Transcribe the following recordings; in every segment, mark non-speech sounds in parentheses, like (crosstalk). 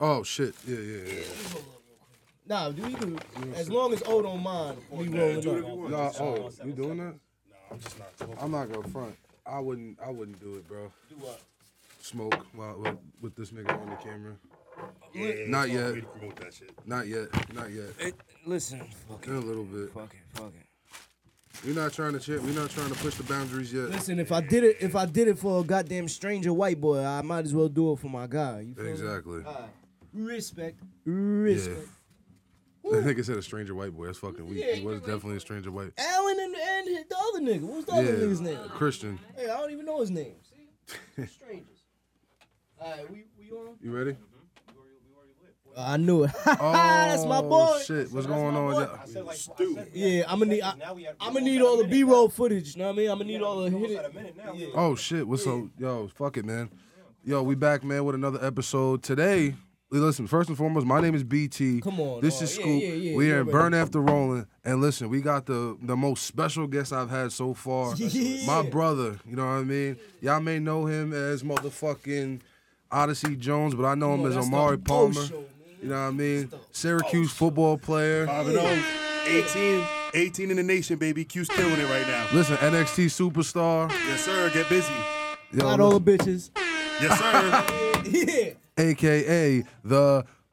Oh shit. Yeah, yeah, yeah. Nah, do we do? As long as O don't mind, we rolling up. Nah, oh, you doing that? No, I'm just not talking. I'm not gonna front. I wouldn't. I wouldn't do it, bro. Do what? Smoke while with, with this nigga on the camera. Yeah, Not it's yet. for me to promote that shit. Not yet. Not yet. Listen, fuck In a little bit. fuck it, fuck it. We're not trying to. Ch- we're not trying to push the boundaries yet. Listen, if I did it, if I did it for a goddamn stranger white boy, I might as well do it for my guy. You feel me? Exactly. Alright. Respect, respect. That nigga said a stranger white boy. That's fucking weak. Yeah, he was definitely a stranger white. Alan and, and the other nigga. What's the other Yeah, nigga's name? Christian. Hey, I don't even know his name. See, (laughs) strangers. All right, we we on? You ready? Uh, I knew it. (laughs) oh, That's my Oh, boy. Shit, what's going on? boy. Yeah. I said like Stu. Yeah, I'm gonna need. I, Now we have- I'm gonna need all the at a minute B-roll now. footage. You know what I mean? I'm gonna need all the hit it. now. Yeah. Oh shit, what's up? Yo, fuck it, man. Yo, we back, man, with another episode today. Listen, first and foremost, my name is BT. Come on, This is yeah, Scoop. yeah, yeah, we are in Burn After Rolling, and listen, we got the the most special guest I've had so far. (laughs) Yeah. My brother, you know what I mean. Y'all may know him as motherfucking Odyssey Jones, but I know him on, as that's the Omari Palmer. show. You know what I mean? Syracuse football player. 5 and 0. 18, 18 in the nation, baby. Cuse killing it right now. Listen, NXT superstar. Yes, sir. Get busy. Yo, Not all the bitches. Yes, sir. (laughs) yeah. Aka the (laughs)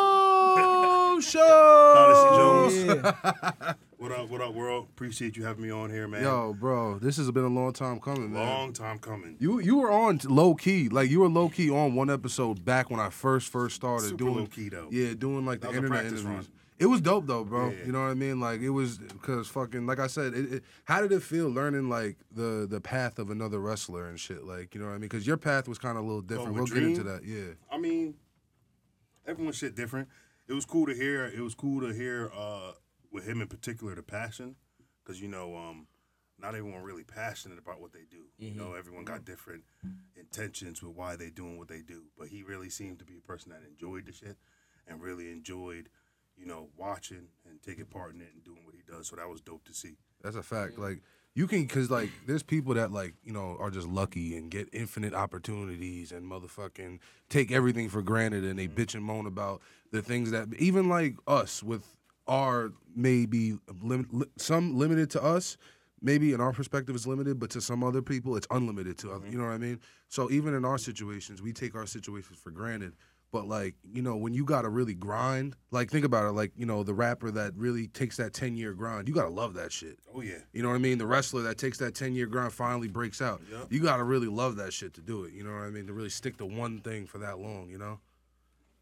Ho Show. Odyssey Jones. (laughs) Yeah. what up, what up, world? Appreciate you having me on here, man. Yo, bro, this has been a long time coming, man. Long time coming. You you were on low key, like you were low key on one episode back when I first first started Super doing low key, though. Yeah, doing like the That internet interviews. run. It was dope though, bro. Yeah, yeah. You know what I mean? Like it was because fucking like I said, it, it, how did it feel learning like the the path of another wrestler and shit? Like you know what I mean? Because your path was kind of a little different. with we'll get into that. Yeah. I mean, everyone's shit different. It was cool to hear. It was cool to hear uh, with him in particular the passion, because you know, um, not everyone really passionate about what they do. You know, everyone got different intentions with why they doing what they do. But he really seemed to be a person that enjoyed the shit and really enjoyed, you know, watching and taking part in it and doing what he does. So that was dope to see. That's a fact. Like you can, cause like there's people that like you know are just lucky and get infinite opportunities and motherfucking take everything for granted and they mm-hmm. bitch and moan about the things that even like us with our maybe lim- li- some limited to us. Maybe in our perspective it's limited, but to some other people it's unlimited to other. Mm-hmm. You know what I mean? So even in our situations, we take our situations for granted. But like, you know, when you gotta really grind, like think about it, like, you know, the rapper that really takes that ten year grind, you gotta love that shit. Oh yeah. You know what I mean? The wrestler that takes that 10 year grind finally breaks out. Yep. You got to really love that shit to do it. You know what I mean? To really stick to one thing for that long, you know?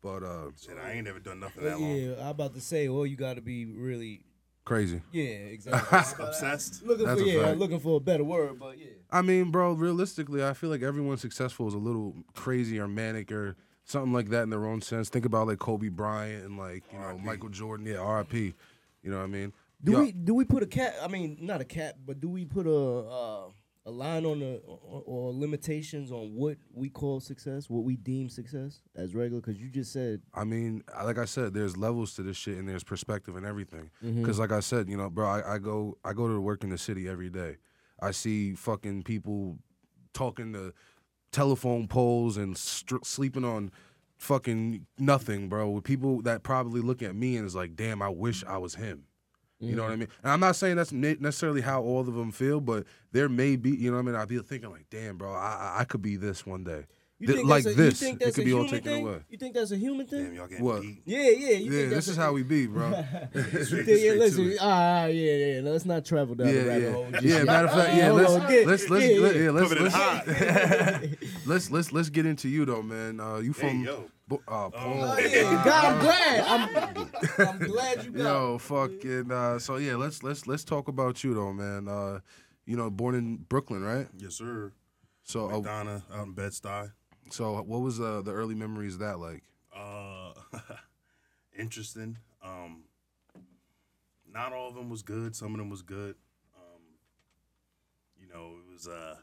But uh Shit, I ain't never done nothing that long. Yeah, I'm about to say, well, you got to be really, crazy. yeah, exactly. (laughs) (laughs) Obsessed. looking That's for yeah, fact. looking for a better word, but yeah. I mean, bro, realistically, I feel like everyone successful is a little crazy or manic or something like that in their own sense. Think about like Kobe Bryant and like, you know. Michael Jordan. Yeah, RIP. You know what I mean? Do Yo, we do we put a cap? I mean, not a cap, but do we put a uh, a line on the or, or limitations on what we call success, what we deem success as regular? Because you just said I mean, like I said, there's levels to this shit and there's perspective and everything. Mm-hmm. Because like I said, you know, bro, I, I go I go to work in the city every day. I see fucking people talking to telephone poles and str- sleeping on fucking nothing, bro. With people that probably look at me and is like, damn, I wish I was him. You know what I Mm-hmm. mean? And I'm not saying that's necessarily how all of them feel, but there may be, you know what I mean? I'd be thinking like, damn, bro, I- I could be this one day. You Th- think like a, this, You think it could be all taken thing? away. You think that's a human thing? Damn, y'all getting What? deep. Yeah, yeah. You Yeah, think (laughs) this is a- how we be, bro. You think, yeah, listen, it. ah, yeah, yeah. Let's not travel down the Yeah, rabbit yeah, hole. just yeah. yet. Matter of fact, yeah. Let's get- let's let's yeah, let- yeah. yeah, let's let's, (laughs) let's let's let's get into you though, man. Uh, you Hey, from yo. Bo- uh, Paul. Oh, yeah. God, I'm glad. I'm, I'm (laughs) glad you got. Yo, fucking. Uh, so yeah, let's let's let's talk about you though, man. Uh, you know, born in Brooklyn, right? Yes, sir. So uh, Madonna out in Bed-Stuy. So what was uh, the early memories of that like? Uh, (laughs) interesting. Um, not all of them was good. Some of them was good. Um, you know, it was. Uh,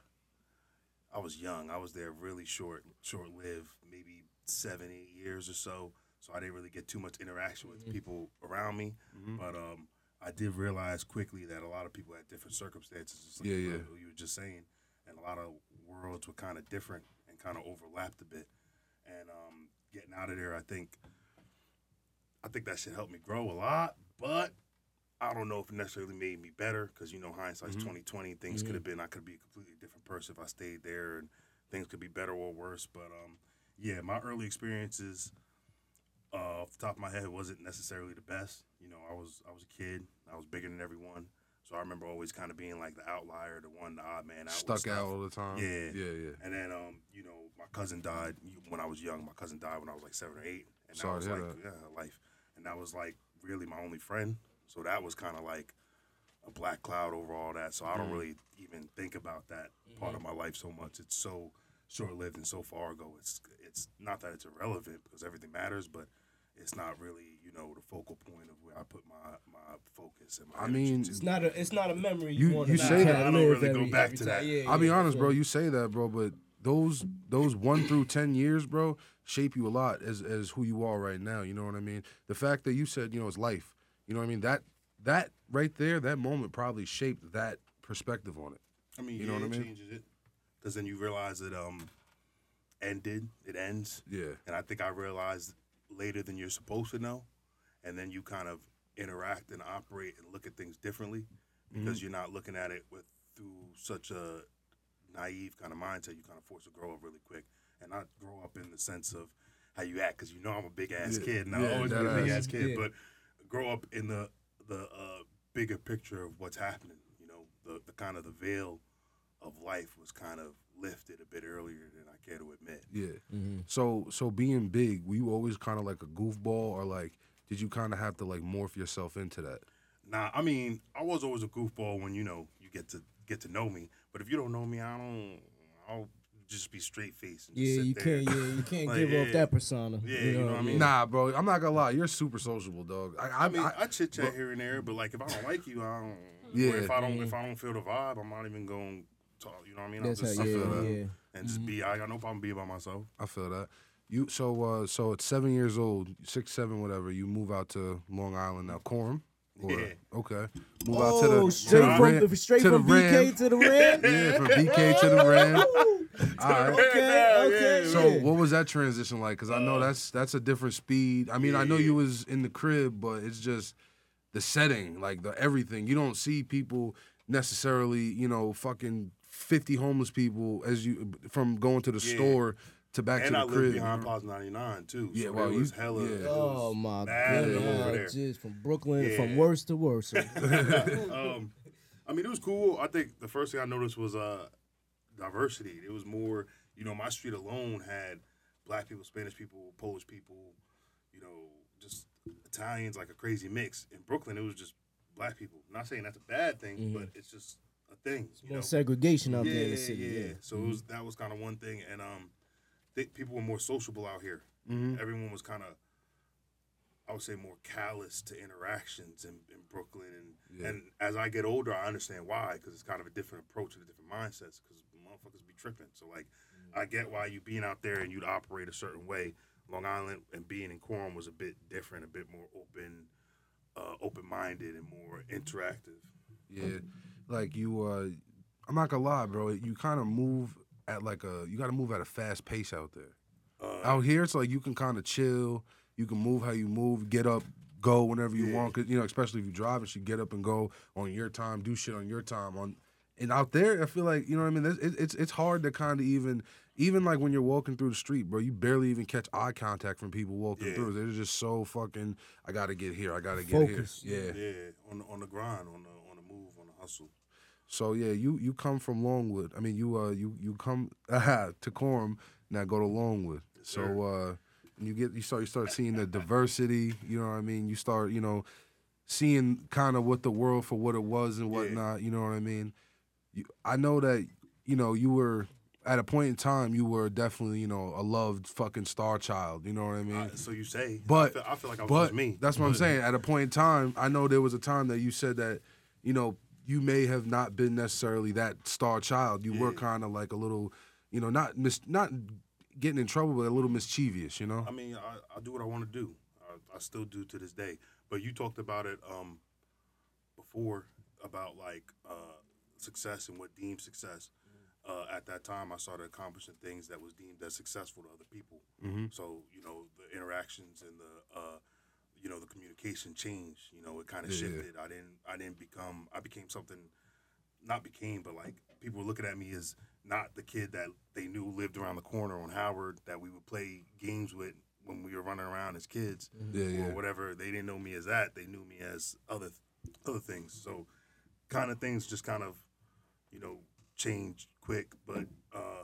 I was young. I was there really short, short lived, maybe seven, eight years or so. So I didn't really get too much interaction with people around me. But um, I did realize quickly that a lot of people had different circumstances. Like Yeah, you, yeah. were- you were just saying, and a lot of worlds were kind of different and kind of overlapped a bit. And um, getting out of there, I think, I think that should help me grow a lot. But I don't know if it necessarily made me better because you know hindsight's twenty twenty. Things could have been I could be a completely different person if I stayed there, and things could be better or worse. But um, yeah, my early experiences, uh, off the top of my head, wasn't necessarily the best. You know, I was I was a kid. I was bigger than everyone, so I remember always kind of being like the outlier, the one, the odd man out. Stuck out all the time. Yeah. yeah, yeah. And then, um, you know, my cousin died when I was young. My cousin died when I was like seven or eight, and Sorry that was like, hear yeah, life. And that was like really my only friend. So that was kind of like a black cloud over all that. So I Mm. don't really even think about that part of my life so much. It's so short lived and so far ago. It's it's not that it's irrelevant because everything matters, but it's not really you know the focal point of where I put my my focus and my. I mean, to. It's not a it's not a memory You- you, want you to say that. I don't really go back to that. Yeah, I'll be honest, so- bro. You say that, bro, but those those one through ten years, bro, shape you a lot as as who you are right now. You know what I mean? The fact that you said, you know, it's life. You know what I mean? That that right there, that moment probably shaped that perspective on it. I mean, You know yeah, what I mean? changes it because then you realize it um ended, it ends, Yeah. and I think I realized later than you're supposed to know, and then you kind of interact and operate and look at things differently because you're not looking at it with through such a naive kind of mindset. You kind of forced to grow up really quick and not grow up in the sense of how you act because you know I'm a big ass Yeah, kid and yeah, always be that a big ass. ass kid, Yeah. but grow up in the the uh, bigger picture of what's happening. You know, the the kind of the veil of life was kind of lifted a bit earlier than I care to admit. Yeah. Mm-hmm. So so being big, were you always kind of like a goofball, or like did you kind of have to like morph yourself into that? Nah, I mean, I was always a goofball when you know you get to get to know me. But if you don't know me, I don't. I'll just be straight faced. And Yeah, you there. can't. Yeah, you can't (laughs) Like, give yeah, off that persona. Yeah, you know what I mean? Nah, bro. I'm not gonna lie. You're super sociable, dog. I, I, I mean, I, I, chit chat here and there, but like if I don't like you, I don't. Yeah. Or if I don't, if I don't feel the vibe, I'm not even going to talk. You know what I mean? That's I'll how. just Yeah, sit there yeah. and just be. I got no problem being by myself. I feel that. You so uh so at seven years old, six, seven, whatever, you move out to Long Island now, Coram. Or, Yeah. Okay. Move out to the Oh, to straight the from Ram- straight to the from Ram. BK to the Ram. (laughs) Yeah, from BK to the Ram. All right. Okay, (laughs) okay. So yeah. what was that transition like? Because I know that's that's a different speed. I mean, I know Uh, yeah. you was in the crib, but it's just the setting, like the everything. You don't see people necessarily, you know, fucking fifty homeless people as you from going to the Yeah. store to back And to I the lived crib. behind you know? Plaza 99 too. Yeah, so well, there you- was hella. yeah. it Oh my mad of them over god! there. Just from Brooklyn, Yeah. from worst to worst. (laughs) um, I mean, it was cool. I think the first thing I noticed was uh, diversity. It was more, you know, my street alone had black people, Spanish people, Polish people, you know, just Italians, like a crazy mix. In Brooklyn, it was just black people. not saying that's a bad thing, but it's just a thing. You More know? segregation out yeah, there in the city. yeah. Yeah. So it was that was kind of one thing, and um, think people were more sociable out here. Mhm. Everyone was kind of, I would say, more callous to interactions in, in Brooklyn, and Yeah. and as I get older, I understand why because it's kind of a different approach and a different mindsets because motherfuckers be tripping. So like, I get why you being out there and you'd operate a certain way. Long Island and being in Coram was a bit different, a bit more open, uh, open minded, and more interactive. Yeah, like you. uh I'm not gonna lie, bro. You kind of move at like a. You got to move at a fast pace out there. Uh, Out here, it's like you can kind of chill. You can move how you move, get up, go whenever you Yeah. want. 'Cause, you know, especially if you drive, and should get up and go on your time, do shit on your time. On and out there, I feel like you know what I mean. It's it's, it's hard to kind of even even like when you're walking through the street, bro. You barely even catch eye contact from people walking Yeah. through. They're just so fucking. I gotta get here. I gotta get Focus. here. Yeah. yeah, on the, on the grind, on the on the move, on the hustle. So yeah, you you come from Longwood. I mean, you uh you you come uh, (laughs) to Coram, now go to Longwood. so uh you get you start you start seeing the diversity. You know what I mean? You start you know seeing kind of what the world for what it was and whatnot. You know what I mean? You, I know that you know you were at a point in time you were definitely you know a loved fucking star child. You know what I mean? Uh, so you say, But- I feel, I feel like I was But just me. that's what I'm saying. At a point in time, I know there was a time that you said that, you know, you may have not been necessarily that star child. You were kind of like a little, you know, not mis- not getting in trouble, but a little mischievous. You know. I mean, I, I do what I want to do. I, I still do to this day. But you talked about it um, before about like uh, success and what deemed success. Uh, at that time, I started accomplishing things that was deemed as successful to other people. Mhm. So you know, the interactions and the uh, you know the communication changed. You know, it kind of Yeah, yeah. shifted. I didn't I didn't become I became something not became, but like people were looking at me as not the kid that they knew lived around the corner on Howard that we would play games with when we were running around as kids Yeah, yeah. or whatever. They didn't know me as that. They knew me as other other things. So kind of things just kind of you know changed quick. But uh,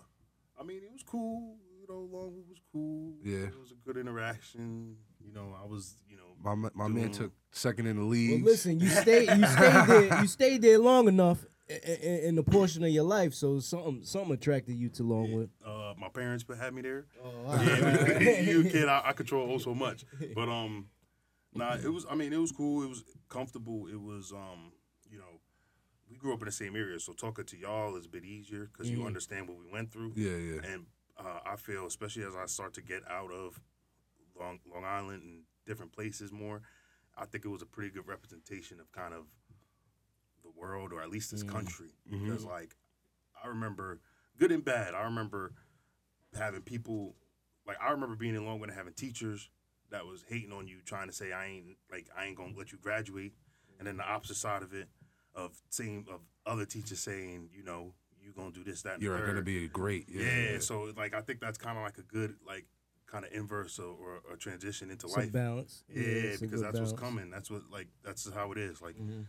I mean, it was cool. You know, Longwood was cool. Yeah. it was a good interaction. You know, I was you know My ma- my man took second in the league. Well, listen, you stayed you stayed there you stayed there long enough in, in, in the portion of your life, so something something attracted you to Longwood. uh, my parents had me there. Oh, yeah, (laughs) you a kid, I, I control oh so much. But um, nah, it was. I mean, it was cool. It was comfortable. It was um, you know, we grew up in the same area, so talking to y'all is a bit easier because you understand what we went through. yeah, yeah. And uh, I feel, especially as I start to get out of Long Long Island and different places more, I think it was a pretty good representation of kind of the world or at least this mm. country. Mm-hmm. Because like I remember good and bad. I remember having people like I remember being in Longwood and having teachers that was hating on you, trying to say I ain't like I ain't gonna let you graduate, and then the opposite side of it of seeing of other teachers saying, you know, you gonna do this, that, and You're gonna be great. Yeah, yeah. so like I think that's kind of like a good like kind of inverse or, or a transition into some life. balance. Yeah, it's a because good that's what's coming. That's what like that's how it is. Like Mhm.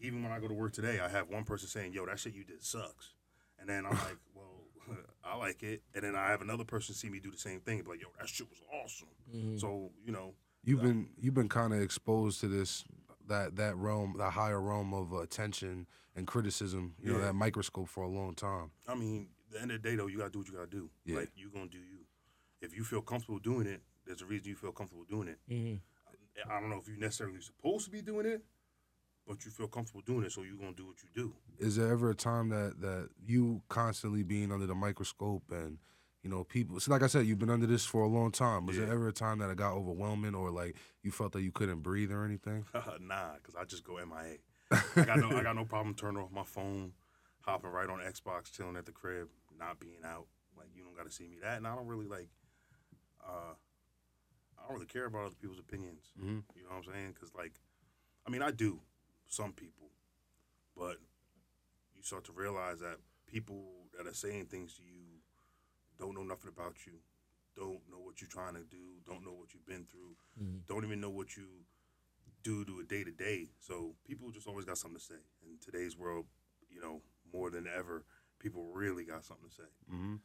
even when I go to work today, I have one person saying, "Yo, that shit you did sucks," and then I'm (laughs) like, "Well, (laughs) I like it," and then I have another person see me do the same thing, and be like, "Yo, that shit was awesome." Mhm. So you know, You've been you've been kind of exposed to this that that realm, that higher realm of attention and criticism. You know Yeah. that microscope for a long time. I mean, at the end of the day though, you gotta do what you gotta do. Yeah. Like you gonna do you. If you feel comfortable doing it, there's a reason you feel comfortable doing it. Mhm. I don't know if you're necessarily supposed to be doing it, but you feel comfortable doing it, so you're gonna do what you do. Is there ever a time that that you constantly being under the microscope and you know people? So like I said, you've been under this for a long time. Was there ever a time that it got overwhelming or like you felt that you couldn't breathe or anything? (laughs) nah, because I just go MIA. I got no, I got no problem turning off my phone, hopping right on Xbox, chilling at the crib, not being out. Like you don't got to see me that, and I don't really like. Uh, I don't really care about other people's opinions. Mhm. You know what I'm saying? Because like, I mean, I do some people, but you start to realize that people that are saying things to you don't know nothing about you, don't know what you're trying to do, don't know what you've been through, Mhm. don't even know what you do to a day to day. So people just always got something to say. In today's world, you know, more than ever, people really got something to say. hmm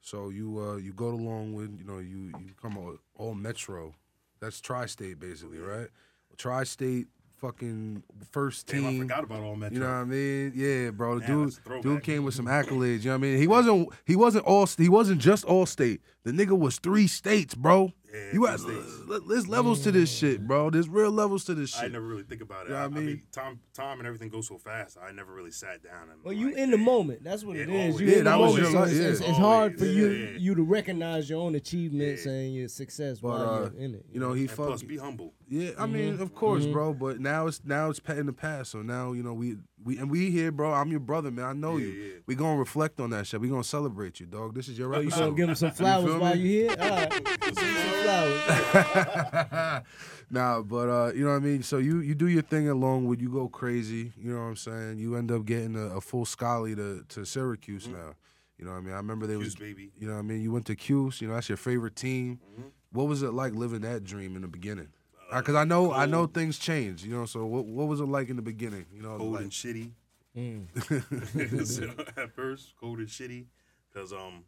So you uh you go to Longwood, you know, you you come all, all Metro. That's tri-state basically, right? Tri-state fucking first Damn, I team. forgot about all Metro. You know what I mean? Yeah, bro. The Damn, dude, that's a throwback. dude came with some accolades. You know what I mean? He wasn't. He wasn't all. He wasn't just all state. The nigga was three states, bro. Yeah, you three have. states. There's levels to this shit, bro. There's real levels to this shit. I never really think about it. You know I, what I I mean, mean? time, time, and everything goes so fast. I never really sat down and. Well, you like, in the moment. That's what it Yeah, is. always. You Yeah, in the was moment. your so it's, yeah. it's, it's hard for Always, you yeah. you to recognize your own achievements Yeah. and your success But while uh, you're in it. you know, he And plus, fucked. be humble. Yeah, I Mm-hmm. mean, of course, bro. But now it's now it's pa- in the past. So now you know we we and we here, bro. I'm your brother, man. I know Yeah, you. yeah. We gonna reflect on that shit. We gonna celebrate you, dog. This is your Oh, you episode. gonna give him some (laughs) flowers feel while you here? (laughs) All right, give him some flowers. (laughs) nah, but uh, you know what I mean. So you you do your thing along with you go crazy. You know what I'm saying. You end up getting a, a full scholarly to to Syracuse Mm-hmm. now. You know what I mean. I remember they was. Cuse, baby. You know what I mean. You went to Cuse. You know that's your favorite team. Mm-hmm. What was it like living that dream in the beginning? Because I know I know Uh, things change. You know. So what what was it like in the beginning? You know, Cold like, and shitty. Mm. (laughs) (laughs) So, at first, cold and shitty, because um,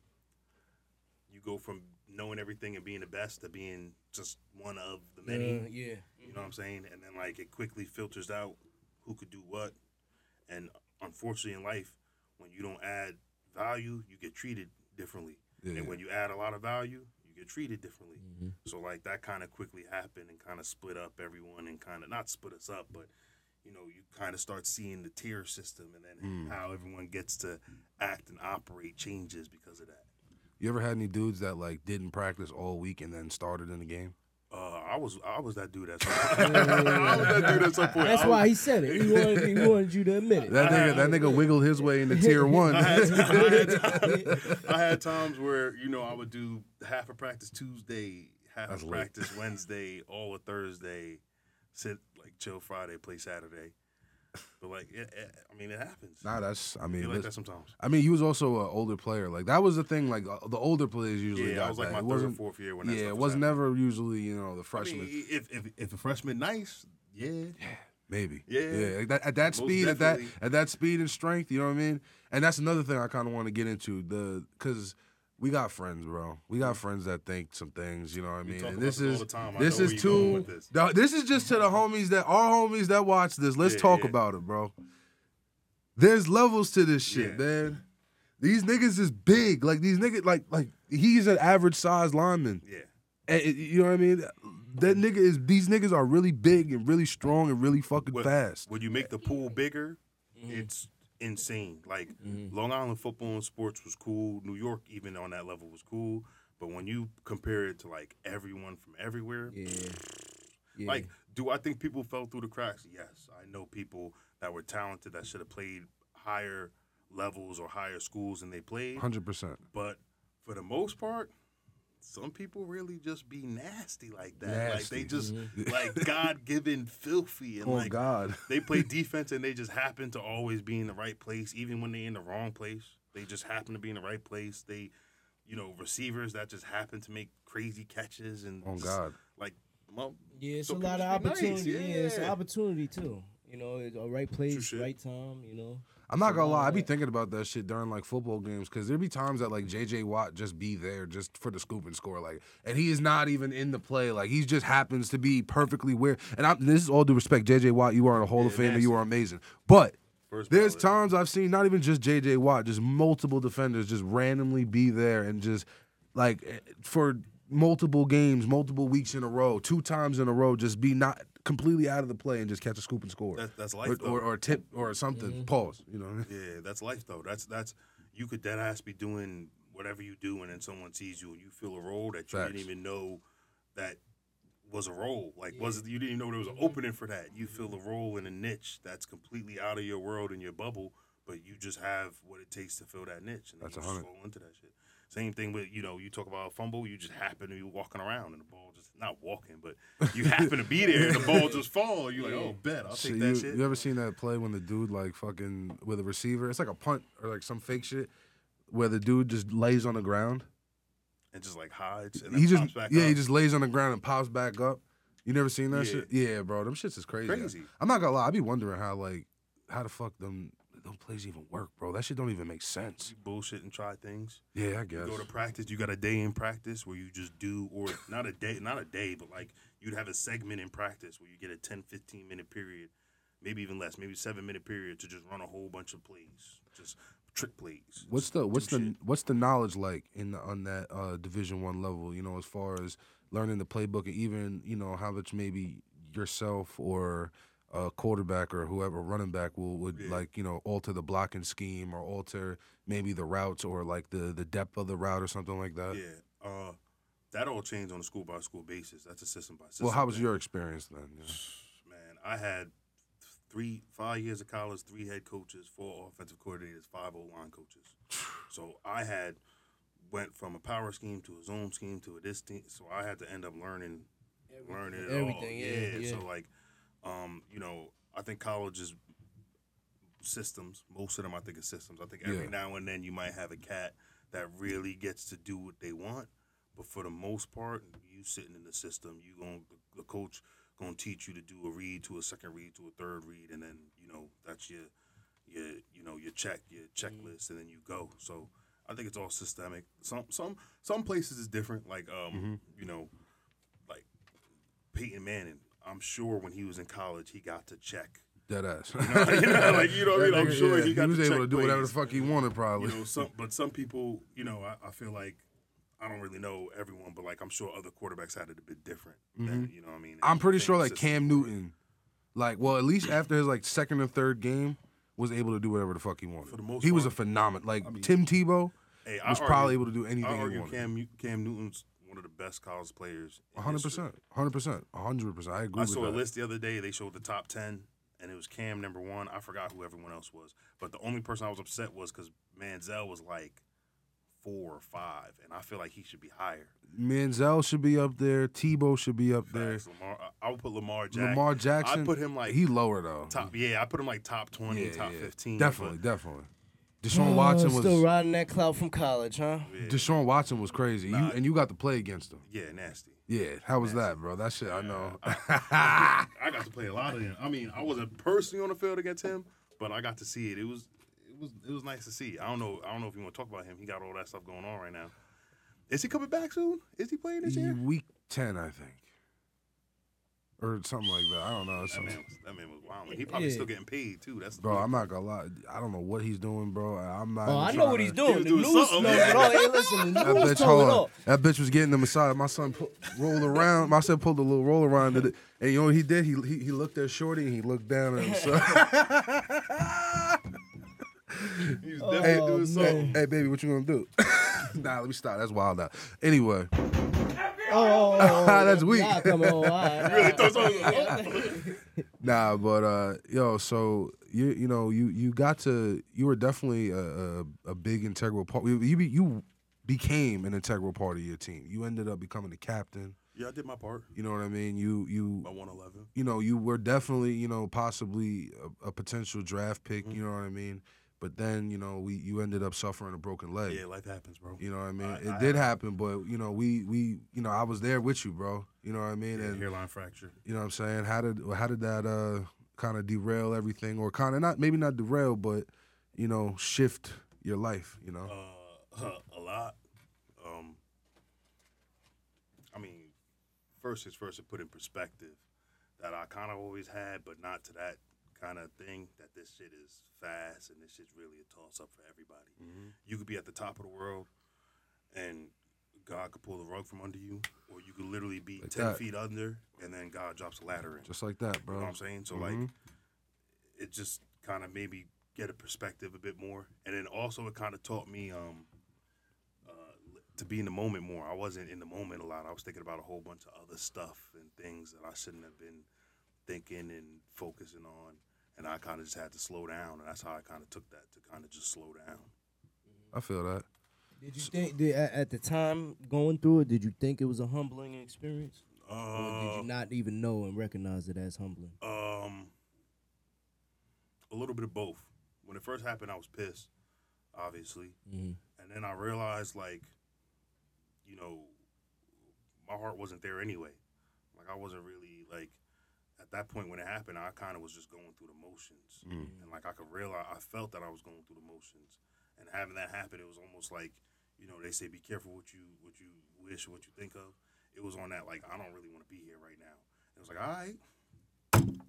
you go from knowing everything and being the best to being just one of the many. Uh, yeah. You know what I'm saying? And then like it quickly filters out who could do what. And unfortunately in life, when you don't add value, you get treated differently. Yeah, and yeah. when you add a lot of value, you get treated differently. Mm-hmm. So like that kind of quickly happened and kind of split up everyone and kind of not split us up, but you know, you kind of start seeing the tier system and then Mm. how everyone gets to act and operate changes because of that. You ever had any dudes that like didn't practice all week and then started in the game? Uh, I was I was that dude at some point. (laughs) I was that dude at some point. That's I why was- he said it. He wanted, he wanted you to admit it. That nigga, that nigga wiggled his way into tier (laughs) one. I had, (laughs) I, had, I had times where you know I would do half a practice Tuesday, half That's late. practice Wednesday, all of Thursday, sit like chill Friday, play Saturday. But like, it, it, I mean, it happens. Nah, that's. I I mean, like that sometimes. I mean, he was also an older player. Like that was the thing. Like uh, the older players usually Yeah, got I was like that. my it third, wasn't. fourth year when that yeah, it was happening. never usually you know the I freshman. mean, if if if a freshman nice, yeah, Yeah. Maybe. Yeah. Yeah. Like that, at that Most speed, at that at that speed and strength, you know what I mean? And that's another thing I kind of want to get into the because we got friends, bro. We got friends that think some things, you know what I We mean? talk And about this this all is the time. I this know is where too. with this. This. this is just to the homies that our homies that watch this. Let's Yeah, talk yeah. about it, bro. There's levels to this shit, Yeah. man. These niggas is big. Like these niggas, like like he's an average size lineman. yeah. And you know what I mean? That nigga is. These niggas are really big and really strong and really fucking When- fast. When you make the pool bigger, Mm-hmm. it's insane. Like mm-hmm. Long Island football and sports was cool. New York, even on that level, was cool. But when you compare it to like everyone from everywhere, Yeah. yeah. like, do I think people fell through the cracks? Yes, I know people that were talented that should have played higher levels or higher schools than they played. Hundred percent. But for the most part, some people really just be nasty like that. Like they Nasty. just mm-hmm. (laughs) like God given filthy and Oh like God. they (laughs) play defense and they just happen to always be in the right place, even when they're in the wrong place. They just happen to be in the right place. They, you know, receivers that just happen to make crazy catches and Oh just, God. like, well, Yeah, it's so a lot of people should be nice, opportunity. Yeah. it's an opportunity too. You know, it's a right place, right time. You know. I'm not gonna lie, I of be thinking about that shit during like football games because there be times that like JJ Watt just be there just for the scoop and score, like, and he is not even in the play, like he just happens to be perfectly where. And I'm, this is all due respect, JJ Watt, you are in a Hall of Yeah, Fame, you are amazing, but. first There's times I've seen not even just JJ Watt, just multiple defenders just randomly be there and just like eh, for multiple games, multiple weeks in a row, two times in a row, just be not completely out of the play and just catch a scoop and score. That, that's life, or, though. or, or tip or something. Mm-hmm. Pause. You know. Yeah, that's life though. That's that's you could dead ass be doing whatever you do, and then someone sees you and you feel a role that you Facts. didn't even know that was a role. Like was you didn't even know there was an mm-hmm. opening for that. You feel a mm-hmm. role in a niche that's completely out of your world and your bubble, but you just have what it takes to fill that niche, and then That's a you hundred. just fall into that shit. Same thing with you know you talk about a fumble, you just happen to be walking around and the ball just not walking, but you happen to be there and the ball (laughs) just fall. You're like, oh, bet I'll take that you, shit. you ever seen that play when the dude like fucking with a receiver? It's like a punt or like some fake shit where the dude just lays on the ground. and just like hides and then He just yeah, up. he just lays on the ground and pops back up. You never seen that Yeah. shit? Yeah, bro, them shits is crazy. Crazy. I'm not gonna lie, I be wondering how like how the fuck them them plays even work, bro. That shit don't even make sense. you bullshit and try things. Yeah, I You guess. go to practice, you got a day in practice where you just do, or not a day, not a day, but like you'd have a segment in practice where you get a 10, 15 minute period, maybe even less, maybe seven minute period to just run a whole bunch of plays, just trick plays. What's the what's the shit. what's the knowledge like in the, on that uh, Division One level? You know, as far as learning the playbook, and even you know how much maybe yourself or a quarterback or whoever running back will would Yeah. like you know alter the blocking scheme or alter maybe the routes or like the the depth of the route or something like that. Yeah, uh, that all changed on a school by school basis. That's a system by system. Well, how was thing. your experience then? Yeah. (sighs) man? I had three, five years of college, three head coaches, four offensive coordinators, five O line coaches. (sighs) So I had went from a power scheme to a zone scheme to a this team. So I had to end up learning, learning it all. Everything, yeah, yeah. So like, um, you know, I think college is systems. Most of them, I think, are systems. I think every Yeah. now and then you might have a cat that really gets to do what they want. But for the most part, you sitting in the system, you going the coach gonna teach you to do a read to a second read to a third read, and then you know that's your your you know your check your checklist, and then you go. So I think it's all systemic. Some some some places is different. Like um you know like Peyton Manning. I'm sure when he was in college, he got to check. Dead ass. You know, (laughs) like you know, what I mean? I'm nigga, sure yeah, he got was to able to do whatever the fuck he wanted, probably. you know, some but some people, you know, I, I feel like I don't really know everyone, but like I'm sure other quarterbacks had it a bit different. Than, you know, what I mean, Mm-hmm. I'm pretty sure like. Cam Newton, like well at least after his like second or third game, was able to do whatever the fuck he wanted. For the most he was a part, phenomenon. Like Tim Tebow Hey, was argue- probably able to do anything I he argue wanted. Cam Cam Newton's one of the best college players. hundred percent, hundred percent, hundred percent. I agree I with saw a that. list the other day. They showed the top ten, and it was Cam number one. I forgot who everyone else was, but the only person I was upset was because Manziel was like four or five, and I feel like he should be higher. Manziel should be up there. Tebow should be up there. Lamar, I would put Lamar Jackson. Lamar Jackson. I put him like he lower though. top. Yeah, I put him like top twenty, Yeah, top yeah. fifteen. Definitely, definitely. Deshaun oh, Watson was still riding that clout from college, huh? yeah, Deshaun Watson was crazy. You and you got to play against him. yeah, nasty. Yeah, how was that, bro? That shit I know. (laughs) I got to play a lot of him. I mean, I wasn't personally on the field against him, but I got to see it. It was it was it was nice to see. I don't know. I don't know if you want to talk about him. He got all that stuff going on right now. Is he coming back soon? Is he playing this year? Week ten, I think, or something like that. I don't know. It's That something- man was that man was wild. He probably Yeah. still getting paid too. That's the Bro, thing. I'm not gonna lie. I don't know what he's doing, bro. I'm not. Oh, even I know trying what he's to- doing. was The doing news something. knows it all. Hey, listen, the That news bitch, told hold it on. all. That bitch was getting the massage. My son pu- rolled around. My son pulled a little roll around. Did it, and you know what he did? He, he he looked at Shorty and he looked down at himself. He was Oh, definitely doing man. something. hey, baby, what you gonna do? (laughs) nah, let me stop. That's wild out. Anyway, Oh, oh, oh, oh, That's FBI weak. Coming on. (laughs) All right, Really right. something. (laughs) nah, but uh, yo, so you you know you you got to you were definitely a a, a big integral part. You you, be, you became an integral part of your team. You ended up becoming the captain. yeah, I did my part. You know what I mean? You you I By one eleven. you know, you were definitely, you know, possibly a, a potential draft pick. Mm-hmm. You know what I mean? But then, you know, we you ended up suffering a broken leg. Yeah, life happens, bro. You know what I mean? I- it I did happen, but you know, we we you know, I was there with you, bro. You know what I mean? Yeah, and hairline fracture. you know what I'm saying? How did how did that uh kind of derail everything, or kind of not maybe not derail, but you know, shift your life? You know? Uh, a lot. Um, I mean, first is first to put in perspective that I kind of always had, but not to that kind of thing. That this shit is fast and this shit's really a toss up for everybody. You could be at the top of the world, and God could pull the rug from under you, or you could literally be Like ten that. feet under, and then God drops a ladder in. Just like that, You bro. know what I'm saying? So Mhm. like, it just kind of made me get a perspective a bit more, and then also it kind of taught me um, uh, to be in the moment more. I wasn't in the moment a lot. I was thinking about a whole bunch of other stuff and things that I shouldn't have been thinking and focusing on, and I kind of just had to slow down, and that's how I kind of took that to kind of just slow down. I feel that. Did you think did, at, at the time going through it? Did you think it was a humbling experience, or did Uh, you not even know and recognize it as humbling? Um, a little bit of both. When it first happened, I was pissed, obviously, Mhm. and then I realized, like, you know, my heart wasn't there anyway. Like, I wasn't really like at that point when it happened. I kind of was just going through the motions, mm. and like I could realize, I felt that I was going through the motions, and having that happen, it was almost like, you know, they say be careful what you what you wish, what you think of. It was on that like I don't really want to be here right now. It was like, all right,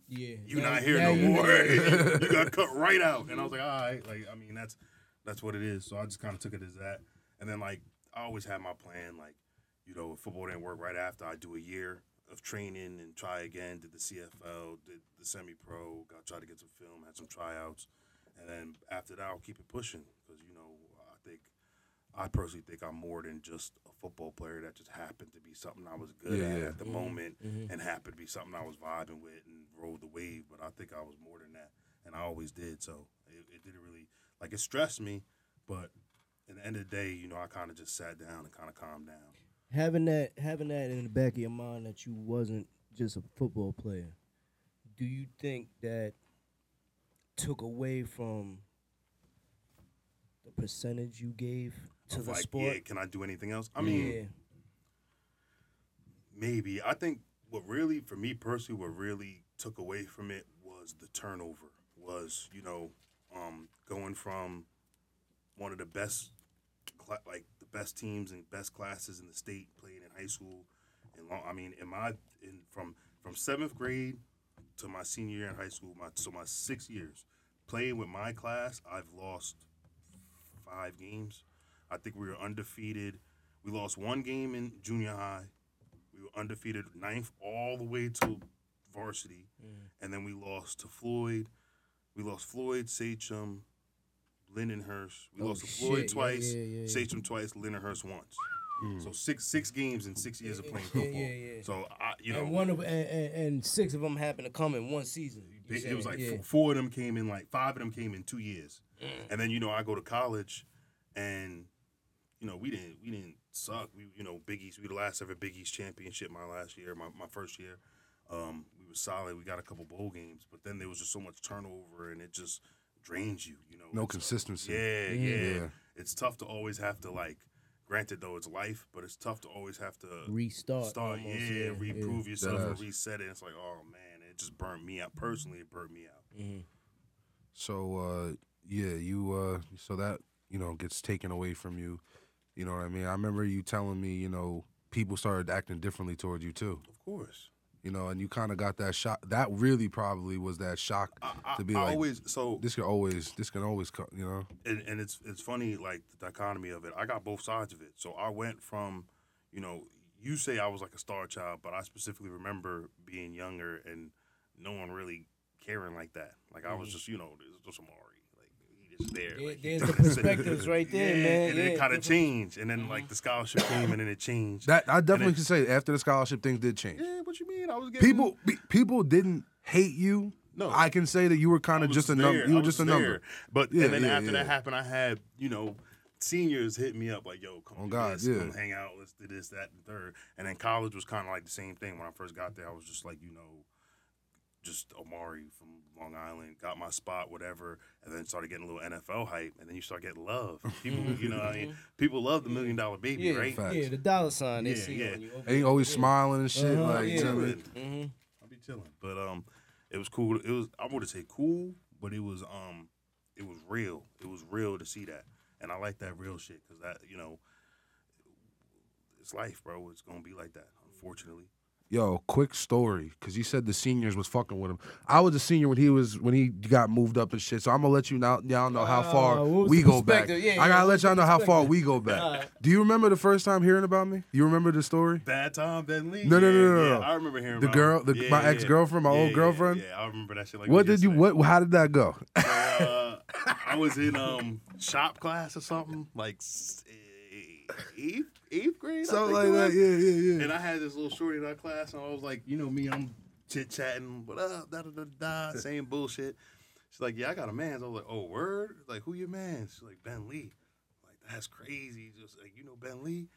Yeah, you now- not here no more. (laughs) you got cut (laughs) right out. And I was like, all right, like I mean that's that's what it is. So I just kind of took it as that. And then like I always had my plan, like you know, if football didn't work right after, I do a year of training and try again. Did the CFL, did the semi pro, got tried to get some film, had some tryouts, and then after that, I'll keep it pushing because you know I think. I personally think I'm more than just a football player that just happened to be something I was good Yeah, at yeah. at the mm-hmm. moment mm-hmm. and happened to be something I was vibing with and rode the wave. But I think I was more than that, and I always did. So it, it didn't really like it stressed me, but at the end of the day, you know, I kind of just sat down and kind of calmed down. Having that having that in the back of your mind that you wasn't just a football player do you think that took away from the percentage you gave to the like, sport yeah, can I do anything else? I mean, yeah. maybe. I think what really, for me personally, what really took away from it was the turnover. Was you know, um, going from one of the best, like best teams and best classes in the state, playing in high school, and long. I mean, in my in from from seventh grade to my senior year in high school, my so my six years playing with my class, I've lost five games. I think we were undefeated. We lost one game in junior high. We were undefeated ninth all the way to varsity, mm. and then we lost to Floyd. We lost Floyd, Sachem, Lindenhurst. We Oh, lost to Floyd shit. Yeah, twice, yeah, yeah, yeah. Sachem twice, Lindenhurst once. So six six games in six years of playing football. yeah, yeah. So I, you know, and one of and, and, and six of them happened to come in one season it, it was like yeah. four, four of them came in like five of them came in two years, Mm. and then you know I go to college, and you know, we didn't we didn't suck. We you know Big East. We the last ever Big East championship my last year, my, my first year. Um, we were solid. We got a couple bowl games, but then there was just so much turnover, and it just drains you. You know, No It's, consistency. yeah, yeah, Yeah. It's tough to always have to like. Granted, though, it's life, but it's tough to always have to Restart. start, almost, yeah, reprove yourself and reset it. It's like, oh man, it just burnt me out. Personally, it burnt me out. Mhm. So uh, yeah, you uh, so that you know gets taken away from you. You know what I mean? I remember you telling me, you know, people started acting differently towards you too. Of course, You know, and you kind of got that shock. That really probably was that shock I, to be I like, always so this can always, this can always come. You know? and, and it's it's funny like the dichotomy of it. I got both sides of it. So I went from, you know, you say I was like a star child, but I specifically remember being younger and no one really caring like that. Like I was Mm-hmm. just, you know, just Omari. Like there. There- like, there's the perspectives right there, Yeah, man. And Yeah, it kind of changed, and then like the scholarship came, and then it changed. That I definitely then- can say after the scholarship things did change. yeah, what you mean? I was getting People, pe- people didn't hate you. No. I can say that you were kind of was just a number. You were just a was number. But Yeah, and then yeah, after yeah. that happened, I had you know seniors hit me up like, "Yo, come Oh, do God, this, yeah. come hang out, let's do this, that, and third. And then college was kind of like the same thing. When I first got there, I was just like, you know, just Omari from Long Island, got my spot, whatever, and then started getting a little NFL hype, and then you start getting love. (laughs) People, you know, I mean, people love the million dollar baby, Yeah, right? Facts. yeah, the dollar sign they Yeah, see yeah. on you. And he always smiling and shit. Uh-huh, like, yeah. you I mean? Mm-hmm. I'll be chilling. But um, it was cool. It was I wouldn't say cool, but it was um, it was real. It was real to see that, and I like that real shit because that you know, it's life, bro. It's gonna be like that, unfortunately. Yo, quick story, because you said the seniors was fucking with him. I was a senior when he was when he got moved up and shit. So I'm gonna let you now y'all know how Uh, far what was we go back. perspective? Yeah, I gotta let y'all know how far we go back. Alright. Do you remember the first time hearing about me? You remember the story? Bad time, Ben Lee. No, no, Yeah, no, no, yeah, no. I remember hearing The about girl- the- Yeah, my yeah, ex-girlfriend, my yeah, old yeah, girlfriend? Yeah, I remember that shit. Like what did you? What? How did that go? (laughs) uh, I was in um shop class or something, like eighth eighth grade. Something like that. Yeah, yeah, yeah. And I had this little shorty in our class, and I was like, you know me, I'm chit chatting, what up, da da da da, (laughs) saying bullshit. She's like, yeah, I got a man. So I was like, oh, word? Like, who your man? She's like, Ben Lee. I'm like, that's crazy. Just like, you know Ben Lee?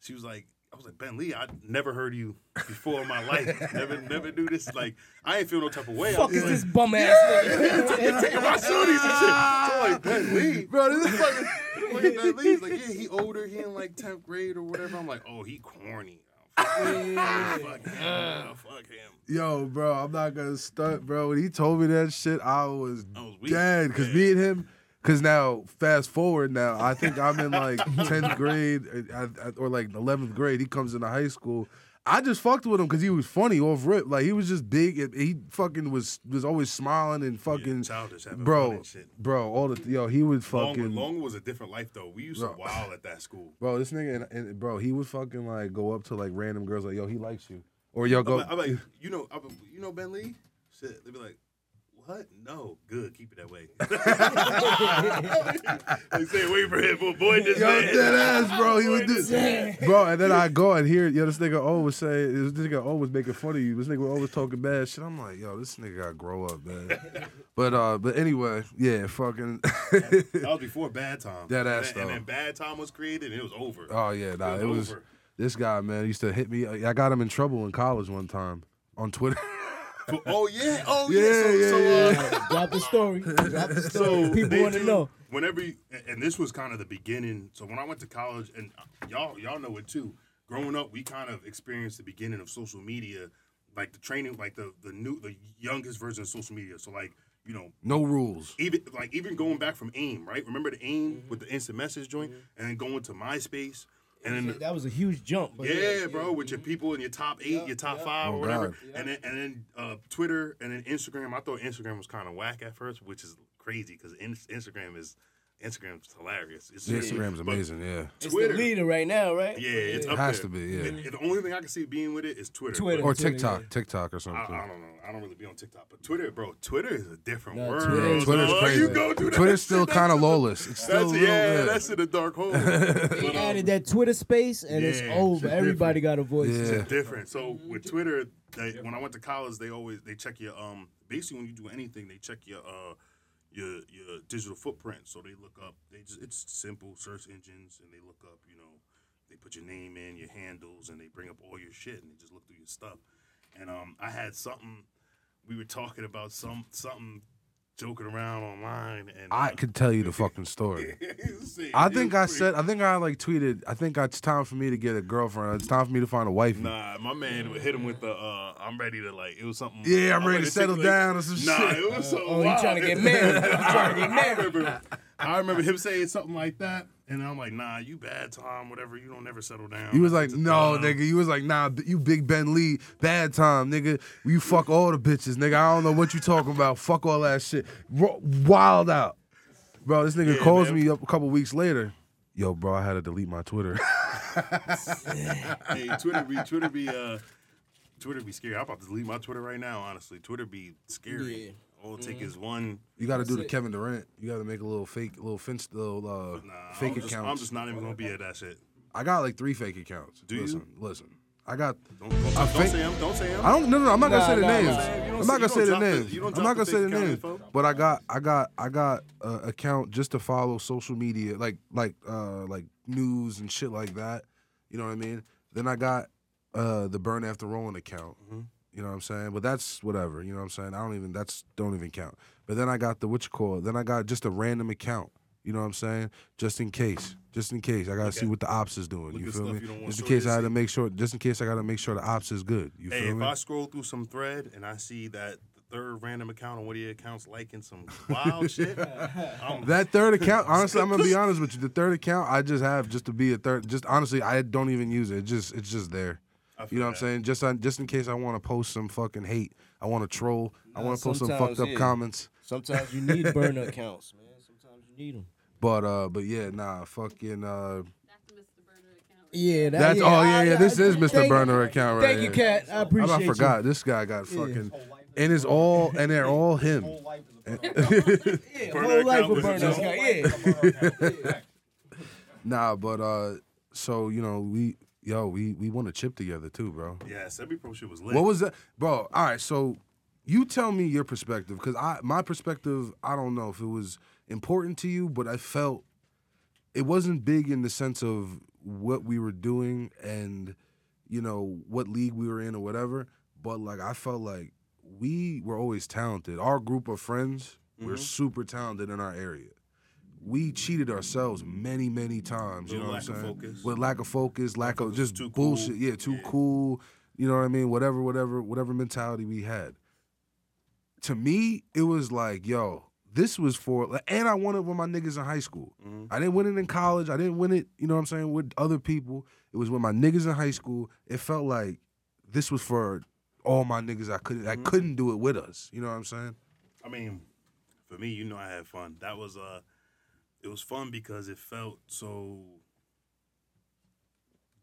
She was like, I was like, Ben Lee, I never heard you before in my life. never, never do this. Like, I ain't feel no type of way. I Fuck is like, this bum ass nigga? taking my shorties and shit. So I'm like, Ben Lee. Bro, this is fucking (laughs) look at Ben Lee. He's like, yeah, he older. He in like 10th grade or whatever. I'm like, oh, he corny. Oh, fuck him. Fuck him. Yo, bro, I'm not gonna stunt, bro. When he told me that shit, I was, I was dead. Cause Yeah. me and him, cause now fast forward now, I think I'm in like (laughs) 10th grade uh, I- I- or like 11th grade. He comes into high school. I just fucked with him because he was funny off rip. Like he was just big. He fucking was was always smiling and fucking Yeah, childish, having fun bro, and shit. bro. All the yo, he would Longwood, fucking Longwood was a different life though. We used to Bro. wild at that school. bro. This nigga and, and bro, he would fucking like go up to like random girls like yo, he likes you, or yo I'm go. like, I'm like, you know, I'm, you know Ben Lee? Shit, they'd be like, what? No, good, keep it that way. (laughs) (laughs) they say, wait for him, boy, this Yo, man. dead ass, bro. He would do, (laughs) bro. And then I go and hear, yo, this nigga always say, this nigga always making fun of you. This nigga always talking bad shit. I'm like, yo, this nigga gotta grow up, man. But uh, but anyway, yeah, fucking. That was before Bad Time. Dead And ass, then- And then Bad Time was created, and it was over. oh yeah, nah, It it was was over. this guy, man. Used to hit me. I got him in trouble in college one time on Twitter. For- (laughs) oh yeah, oh yeah. Yeah, so, yeah, so, yeah. Uh, (laughs) Drop the story. (laughs) Drop the story. so People want to know. Whenever, you, and- and this was kind of the beginning. So when I went to college, and uh, y'all y'all know it too. Growing up, we kind of experienced the beginning of social media, like the training, like the the new, the youngest version of social media. So like you know, no rules. even like even going back from AIM, right? Remember the AIM mm-hmm. with the instant message joint, mm-hmm. and then going to MySpace, and then That was a huge jump. But yeah, bro, with your people in your top eight, your top five, Oh, or whatever, God. and then and then uh, Twitter, and then Instagram. I thought Instagram was kind of whack at first, which is crazy because Instagram is Instagram's hilarious. It's Instagram's but amazing. Yeah, It's Twitter. the leader right now, right? Yeah, it's up Has there. to be, yeah. The, the only thing I can see being with it is Twitter. Twitter. or Twitter, TikTok, yeah. TikTok or something. I don't know. I don't really be on TikTok, but Twitter, bro, Twitter is a different No, world. Twitter is- Twitter's So, crazy. You go that Twitter's still shit, that's kind of in the- lawless. It's still That's a yeah, yeah. that's in the dark hole. (laughs) They But, um, added that Twitter space, and it's over. it's Everybody got a voice. Yeah. It's different. So with Twitter, they, when I went to college, they always they check your um basically when you do anything, they check your uh your your digital footprint. So they look up. They just it's simple search engines, and they look up. You know, they put your name in, your handles, and they bring up all your shit, and they just look through your stuff. And um, I had something. We were talking about some something joking around online, and I uh, could tell you the (laughs) fucking story. (laughs) see, I think I said, I think I like tweeted, I think it's time for me to get a girlfriend. It's time for me to find a wife. Nah, my man would hit him with the. Uh, I'm ready to like. It was something. Yeah, I'm ready to settle like- down or some nah, shit. Nah, it was so. Oh, you wild. trying to get married. You trying to get (laughs) I remember, I remember him saying something like that, and I'm like, Nah, you bad Tom, whatever. You don't never settle down. He was like, no, dumb." nigga. You was like, nah, you Big Ben Lee, bad time, nigga. You fuck all the bitches, nigga. I don't know what you talking about. Fuck all that shit. Ro- Wild out. Bro, this nigga Yeah, calls man. me up a couple weeks later. Yo, bro, I had to delete my Twitter. (laughs) Hey, Twitter be Twitter be uh, Twitter be scary. I'm about to delete my Twitter right now. Honestly, Twitter be scary. Yeah. All it take is one. You got to do the it. Kevin Durant. You got to make a little fake, little fence, little uh, Nah, fake I'm just, accounts. I'm just not even gonna be at that shit. I got like three fake accounts. Do you? listen, Listen, I got. Don't, don't, I don't think- say them. Don't say them. I don't. No, no, no. I'm not gonna Nah, say the nah, names. nah. You don't I'm say- not you gonna don't say the drop the- names. you don't I'm drop not the gonna say fake the account names. info? But I got, I got, I got a account just to follow social media, like, like, uh, like news and shit like that. You know what I mean? Then I got uh the burn after rolling account. Mhm. You know what I'm saying? But that's whatever. You know what I'm saying? I don't even. That's don't even count. But then I got the what you call it. Then I got just a random account. You know what I'm saying? Just in case. Just in case. I gotta Okay. see what the ops is doing. Look you at feel stuff me? you Just in case I had to see. make sure. Just in case I gotta make sure the ops is good. You Hey, feel if me? If I scroll through some thread and I see that third random account on one of your accounts liking some wild shit, (laughs) I'm, That third account, honestly, I'm gonna be honest with you. The third account, I just have just to be a third. Just honestly, I don't even use it. It just it's just there. I feel You know what I'm saying? Just on, just in case I want to post some fucking hate. I want to troll. I want to post some fucked up yeah. comments. Sometimes you need (laughs) burner accounts, man. Sometimes you need them. But uh, but yeah, nah, fucking uh, That's Mr. Burner account. Yeah, that, that's yeah, oh yeah I- yeah. This I- is Mr. thank- Burner account right Thank you. Cat. I appreciate I you. forgot this guy got fucking, and it's all and they're all him. (laughs) Yeah, whole life account a burner account. Yeah. Nah, but uh, so you know we yo we we want to chip together too, bro. yeah, semi pro shit was lit. What was that, bro? All right, so you tell me your perspective because I my perspective I don't know if it was important to you, but I felt it wasn't big in the sense of what we were doing and you know what league we were in or whatever. But like I felt like we were always talented. Our group of friends were mm-hmm. super talented in our area. We cheated ourselves many, many times. You know what I'm saying? focus. With lack of focus, lack of just too cool. bullshit. Yeah, too Yeah. cool. You know what I mean? Whatever, whatever, whatever mentality we had. To me, it was like, yo, this was for, and I won it with my niggas in high school. Mhm. I didn't win it in college. I didn't win it, you know what I'm saying, with other people. It was with my niggas in high school. It felt like this was for all my niggas I couldn't, I couldn't do it with us. You know what I'm saying? I mean, for me, you know, I had fun. That was uh, it was fun because it felt so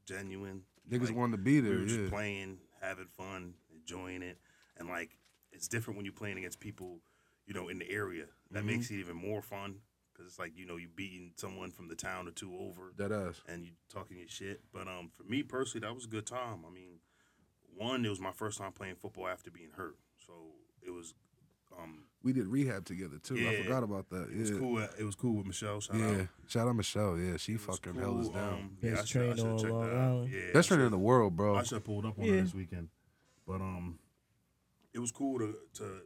genuine. Niggas Like, wanted to be there. We were just playing, having fun, enjoying it, and like it's different when you're playing against people, you know, in the area. That Mhm. makes it even more fun because it's like you know you beating someone from the town or two over, That ass. and you talking your shit. But um, for me personally, that was a good time. I mean, one, it was my first time playing football after being hurt, so it was um, We did rehab together too. I forgot about that. it was cool. It was cool with Michelle. Shout Yeah. out. Shout out Michelle. Yeah, she It was fucking held us down. Um, yeah, Best I should, I trainer should on check that out. Yeah, Best trainer in the world, bro. I should have pulled up on Yeah. her this weekend, but um, it was cool to to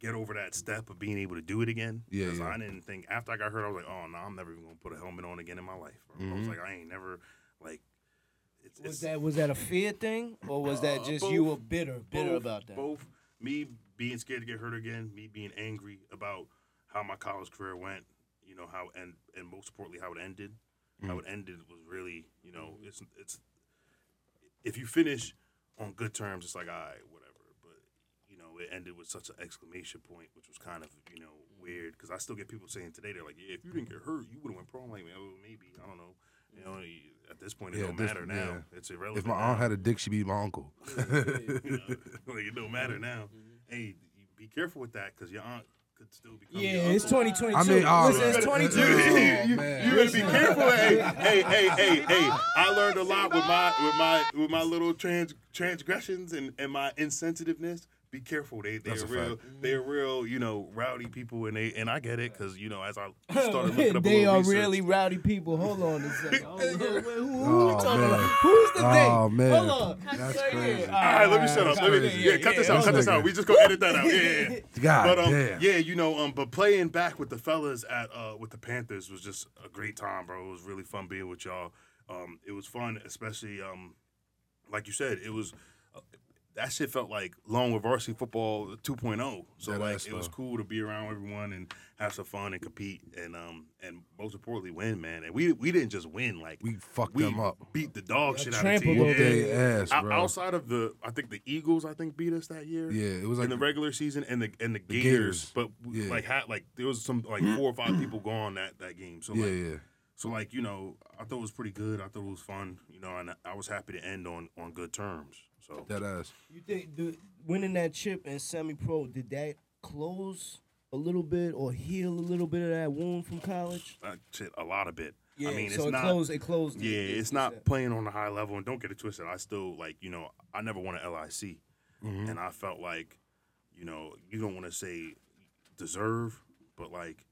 get over that step of being able to do it again. Yeah, 'Cause yeah. I didn't think after I got hurt, I was like, oh no, I'm never even gonna put a helmet on again in my life. bro. I was Mhm. like, I ain't never like. It's, Was it's that was that a fear thing, or was that Uh, just you were bitter, bitter both, about that? Both me being scared to get hurt again, me being angry about how my college career went, you know how and and most importantly how it ended. Mm. How it ended was really, you know, it's it's if you finish on good terms, it's like all right, whatever. But you know, it ended with such an exclamation point, which was kind of you know weird because I still get people saying today they're like, yeah, if you didn't get hurt, you would have went pro. I'm like, oh, maybe I don't know. You know, at this point, it Yeah, don't this- matter now. yeah. It's irrelevant. If my now aunt had a dick, she'd be my uncle. (laughs) you know, like it don't matter mm-hmm. now. Mm-hmm. Hey, be careful with that because your aunt could still become. Yeah, your it's uncle. 2022. I mean, oh, Listen, it's right. 22. You, you, Oh, you better be careful. Hey, (laughs) hey, hey, hey, hey! I learned a lot with my with my with my little trans transgressions and and my insensitiveness be careful. They they're That's real. They're real. You know, rowdy people, and they and I get it because you know as I (laughs) started looking up a they little are research, really rowdy people. Hold on a second. (laughs) Hold on. Wait, who, who Oh, we talking man. about? Who's the they? Oh, man. Hold on. That's So, yeah, crazy. All right, let me shut up. Let me, crazy. yeah, cut this out. Cut this out. We just gonna edit that out. Yeah, yeah. yeah. (laughs) God but um, damn. yeah, you know, um, but playing back with the fellas at uh with the Panthers was just a great time, bro. It was really fun being with y'all. Um, it was fun, especially um, like you said, it was. That shit felt like Longwood varsity football 2.0. So Dead like ass, it was cool to be around everyone and have some fun and compete and um and most importantly win, man. And we we didn't just win like We fucked we them up. beat the dog Yeah, shit out of trampled team. over Whooped their ass, bro. Outside of the, I think the Eagles, I think beat us that year. Yeah, it was like in the regular season, and the and the Gators, Gators. but Yeah. like had like there was some like four or five people gone that that game. So yeah, like, yeah. so like you know, I thought it was pretty good. I thought it was fun. You know, and I was happy to end on on good terms. So That ass. You think do, winning that chip in semi-pro did that close a little bit or heal a little bit of that wound from college? that shit, a lot of it. Yeah, I mean, so it's it not. closed. It closed. Yeah, it- it's it- not playing on a high level, and don't get it twisted. I still like, you know, I never won an LIC, Mm-hmm. and I felt like, you know, you don't want to say deserve, but like,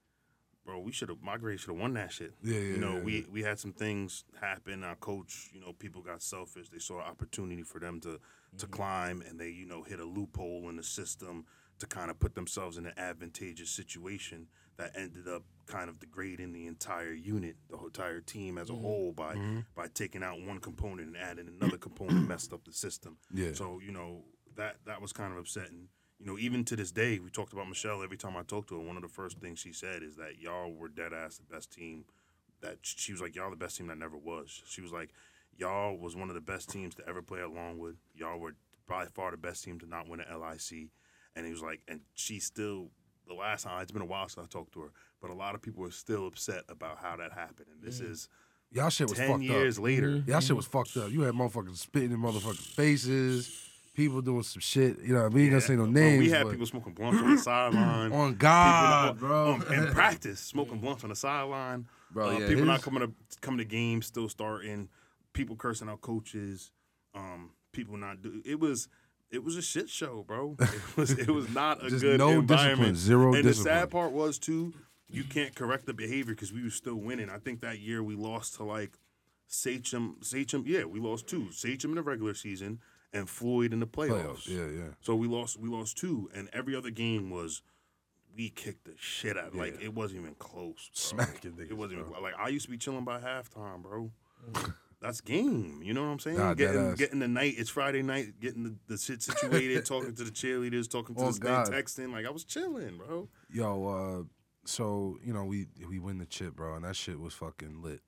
bro, we should have. My grade should have won that shit. Yeah, yeah, You know, yeah, we yeah. we had some things happen. Our coach, you know, people got selfish. They saw an opportunity for them to to Mm-hmm. climb, and they, you know, hit a loophole in the system to kind of put themselves in an advantageous situation that ended up kind of degrading the entire unit, the entire team as a Mm-hmm. whole by by taking out one component and adding another component, messed up the system. Yeah. So you know that that was kind of upsetting. You know, even to this day, we talked about Michelle. Every time I talked to her, one of the first things she said is that y'all were dead ass the best team. That she was like, y'all the best team that never was. She was like, y'all was one of the best teams to ever play along with. Y'all were by far the best team to not win an LIC. And he was like, and she still. The last time it's been a while since I talked to her, but a lot of people are still upset about how that happened. And this mm. is Y'all shit was ten fucked years up. later. Y'all shit mm. was fucked up. You had motherfuckers spitting in motherfuckers' faces, people doing some shit. You know, we ain't gonna say no Bro, names. we had but people smoking blunts on the sideline. (clears throat) on people God, not- bro. um, in practice, smoking blunts on the sideline. Bro, Uh, yeah, people not coming to coming to games, still starting. People cursing out coaches. Um, people not do. It was it was a shit show, bro. (laughs) It was it was not a good no discipline, environment. zero and the discipline. sad part was too, you can't correct the behavior because we were still winning. I think that year we lost to like Sachem. Sachem, yeah, we lost two. Sachem in the regular season and Floyd in the playoffs. playoffs. Yeah, yeah. So we lost we lost two, and every other game was we kicked the shit out. Like it wasn't even close. Bro. Smacking niggas, It wasn't even bro. close. like I used to be chilling by halftime, bro. That's game. You know what I'm saying? Nah, getting getting the night. It's Friday night. Getting the, the shit situated. (laughs) talking to the cheerleaders. Talking to Oh, this thing. God. Texting. Like I was chilling, bro. Yo, uh, so you know we we win the chip, bro, and that shit was fucking lit.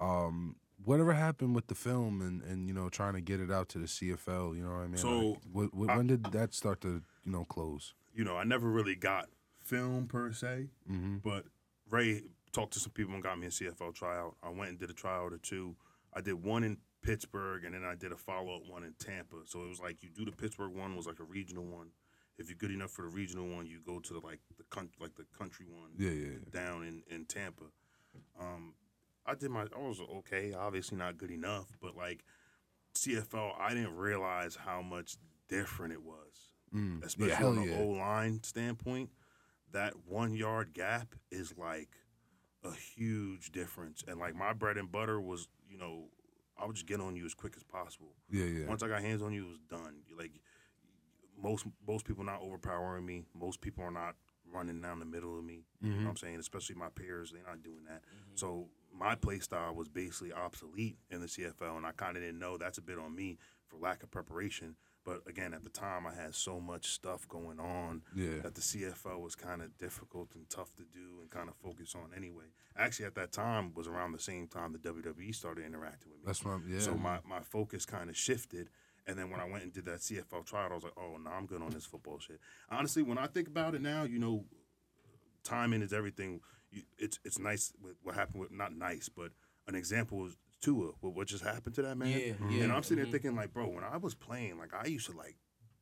Um, whatever happened with the film and and you know trying to get it out to the CFL, you know what I mean? So, Like, wh- wh- I- when did that start to you know close? You know, I never really got film per se, Mm-hmm. but Ray talked to some people and got me a CFL tryout. I went and did a tryout or two. I did one in Pittsburgh and then I did a follow up one in Tampa. So it was like you do the Pittsburgh one was like a regional one. If you're good enough for the regional one, you go to the, like the coun- like the country one Yeah, yeah, yeah. down in, in Tampa. Um, I did my I was okay, obviously not good enough, but like CFL, I didn't realize how much different it was Mm. especially yeah, hell on the yeah. O line standpoint, that one yard gap is like a huge difference. And like my bread and butter was, you know, I would just get on you as quick as possible. Yeah, yeah. Once I got hands on you, it was done. Like most most people not overpowering me. Most people are not running down the middle of me. You know Mm-hmm. what I'm saying? Especially my peers, they're not doing that. So my play style was basically obsolete in the CFL, and I kind of didn't know. That's a bit on me for lack of preparation. But again, at the time, I had so much stuff going on Yeah. that the CFL was kind of difficult and tough to do and kind of focus on anyway. Actually, at that time was around the same time the WWE started interacting with me. That's I'm, yeah. So my, my focus kind of shifted. And then when I went and did that CFL trial, I was like, oh, no, I'm good on this football shit. Honestly, when I think about it now, you know, timing is everything. You, it's it's nice with what happened with, not nice, but an example is Tua, with what just happened to that man. Yeah, mm-hmm. yeah. And I'm sitting there mm-hmm. thinking, like, bro, when I was playing, like, I used to, like,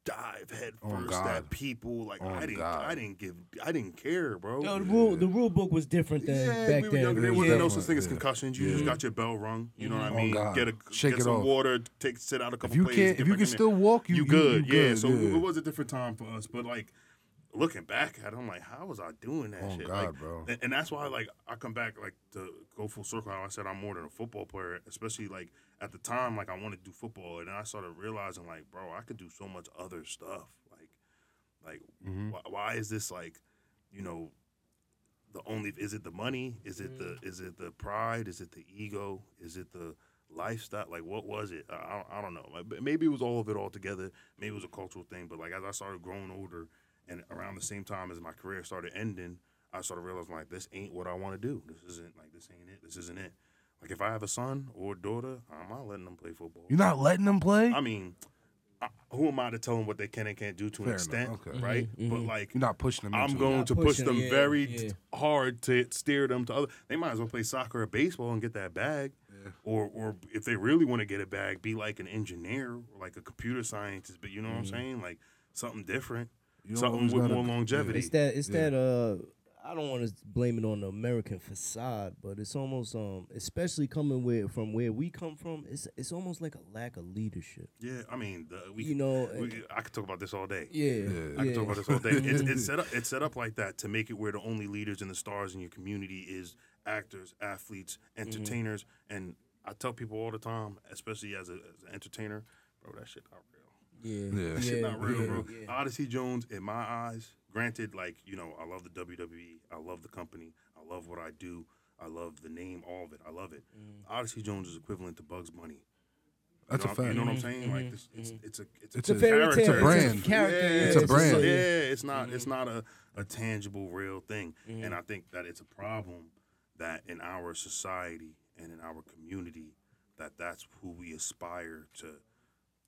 dive head Oh, first God. at people. Like Oh, I didn't, God. I didn't give, I didn't care, bro. No, the rule the rule book was different than yeah, back we were then. younger. There It was wasn't no such thing as concussions. You just got your bell rung. You know what I mm-hmm. Oh, mean? God. Get a Shake get it some off. water. Take sit out a couple If you plays, can't, if you can in there. still walk, you you you- good. you yeah. good, So yeah. it was a different time for us. But like looking back at it, I'm like, how was I doing that Oh, shit? God, like, bro. And, and that's why like I come back like to go full circle. How I said I'm more than a football player, especially like at the time like I wanted to do football, and then I started realizing like, bro, I could do so much other stuff. Like, like Mm-hmm. why, why is this like, you know, the only is it the money? Is it the is it the pride? Is it the ego? Is it the lifestyle? Like what was it? I, I, I don't know. Like, Maybe it was all of it all together. Maybe it was a cultural thing. But like as I started growing older, and around the same time as my career started ending, I started realizing like this ain't what I want to do. This isn't like this ain't it. This isn't it. Like if I have a son or a daughter, I'm not letting them play football. You're not letting them play. I mean, I, who am I to tell them what they can and can't do to Fair an enough, extent, okay. right? But like You're not pushing them. I'm going Not to push pushing, them yeah, very yeah. hard to steer them to other. They might as well play soccer or baseball and get that bag, or or if they really want to get a bag, be like an engineer or like a computer scientist. But you know what I'm saying, like something different, Mm-hmm. You don't something with gotta- more longevity. It's that it's Yeah. that uh I don't want to blame it on the American facade, but it's almost um especially coming where from where we come from, it's it's almost like a lack of leadership. Yeah, I mean, the, we, You know, we, I could talk about this all day. Yeah, Yeah. I can talk about this all day. It's, it's (laughs) set up. It's set up like that to make it where the only leaders and the stars in your community is actors, athletes, Mm-hmm. entertainers, and I tell people all the time, especially as, a, as an entertainer, bro, that shit not real. Yeah, Yeah. That shit not real, yeah, bro. yeah. Odyssey Jones, in my eyes, granted, like you know, I love the WWE, I love the company, I love what I do, I love the name, all of it, I love it. Mm-hmm. Odyssey Jones is equivalent to Bugs Bunny. That's you a know, fact. You know what I'm saying? Like mm-hmm. this, it's mm-hmm. it's a it's, It's a, a fairy character. tale. It's a brand. It's a character. Yeah, It's a just brand. yeah, it's not it's mm-hmm. not a, a tangible real thing. And I think that it's a problem that in our society and in our community that that's who we aspire to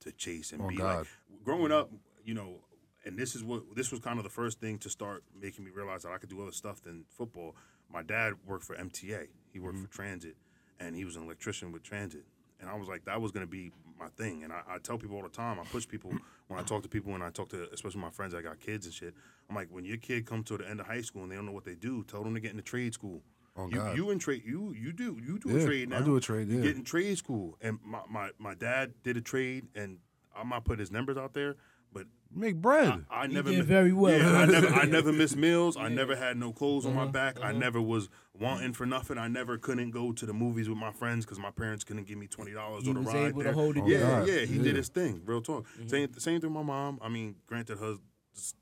to chase and Oh, be God. like. Growing up, you know, and this is what this was kind of the first thing to start making me realize that I could do other stuff than football. My dad worked for MTA. He worked Mm-hmm. for Transit, and he was an electrician with Transit. And I was like, that was going to be my thing. And I, I tell people all the time, I push people (coughs) when I talk to people, when I talk to especially my friends I got kids and shit. I'm like, when your kid comes to the end of high school and they don't know what they do, tell them to get into trade school. Oh, you, God. you in trade, you you do you do Yeah, a trade now. I do a trade, You yeah. get in trade school, and my, my my dad did a trade, and I'm not putting his numbers out there, but Make bread. I You never did mi- very well. Yeah, I never, I (laughs) never missed meals. I never had no clothes Uh-huh, on my back. I never was wanting for nothing. I never couldn't go to the movies with my friends because my parents couldn't give me twenty dollars He or the was ride able to there. hold it yeah, down. yeah, he Yeah. did his thing. Real talk. Same, same thing. with My mom. I mean, granted, her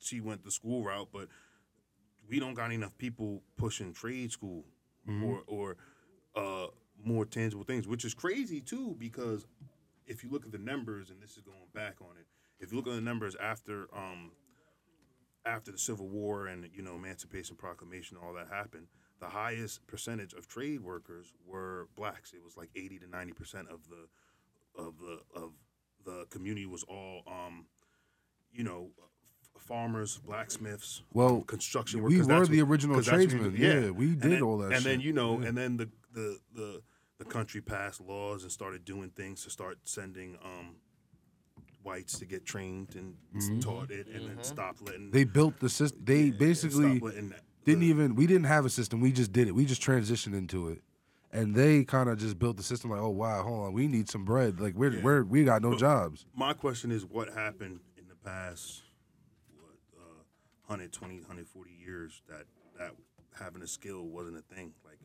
she went the school route, but we don't got enough people pushing trade school or or uh, more tangible things, which is crazy too. Because if you look at the numbers, and this is going back on it, if you look at the numbers after um, after the Civil War and you know Emancipation Proclamation, all that happened, the highest percentage of trade workers were blacks. It was like eighty to ninety percent of the of the of the community was all um, you know farmers, blacksmiths, Well, construction we workers. were the what- original 'cause that's what you tradesmen. do. Yeah, we did then- all that And then you know, Yeah. and then the the the the country passed laws and started doing things to start sending um, whites to get trained and s- taught it, and then stop letting Mm-hmm. They built the system. They and basically stop letting that- didn't the- even. We didn't have a system. We just did it. We just transitioned into it, and they kind of just built the system. Like, oh wow, hold on, we need some bread. Like we're Yeah. we're we got no jobs. My question is, what happened in the past, what, 120, 140 years that that having a skill wasn't a thing? Like,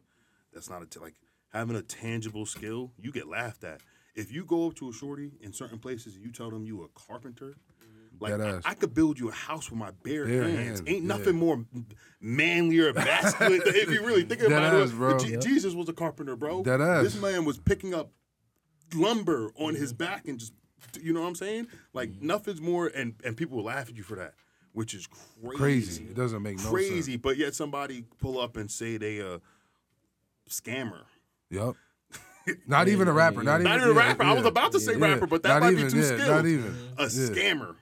that's not a t- like having a tangible skill. You get laughed at if you go up to a shorty in certain places and you tell them you a carpenter. Like I. I could build you a house with my bare, Bare hands. hands, Ain't yeah. nothing more manlier, (laughs) masculine. (laughs) if you really think about ass, it, bro. Je- Yep. Jesus was a carpenter, bro. Dead ass. This man was picking up lumber on his back and just you know what I'm saying? Like Mm-hmm. nothing's more and and people will laugh at you for that, which is crazy. Crazy. It doesn't make no sense. crazy, but yet somebody pull up and say they a scammer. Yep. (laughs) Not even a rapper. Not even, Not even a yeah, rapper. I was about to say Yeah. rapper, but that Not might even, be too yeah, skilled. Not even. A Yeah. scammer.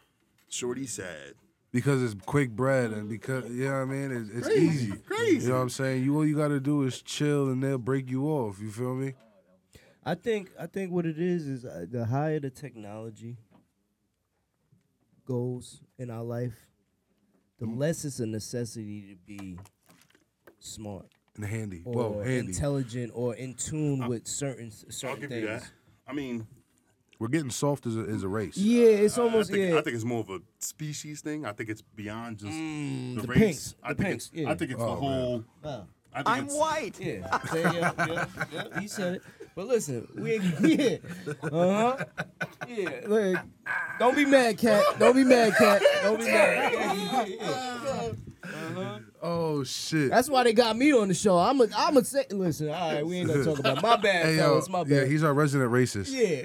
Shorty said. because it's quick bread and because you know what I mean. It's, it's Crazy, easy. crazy. You know what I'm saying? You all you got to do is chill and they'll break you off. You feel me? I think I think what it is is uh, the higher the technology, goes in our life, the Mm-hmm. it's a necessity to be smart And handy. or Well, handy. intelligent or in tune with certain I'll certain give things. you that. I mean, We're getting soft as a, as a race. Yeah, it's almost I think, yeah. I think it's more of a species thing. I think it's beyond just Mm, the, the race. pinks, I the think pinks, it's, yeah. I think it's Oh, the whole. I think I'm it's, white. Yeah, say, yeah, yeah, yeah, he said it. But listen, we ain't, (laughs) yeah, uh huh, yeah. Look, don't be mad, cat. Don't be mad, cat. Don't be mad. (laughs) Yeah, yeah, yeah. Oh shit. That's why they got me on the show. I'm a, I'm a say. Listen, all right, we ain't gonna talk about my bad, (laughs) hey yo, fellas. My yeah, he's our resident racist. Yeah,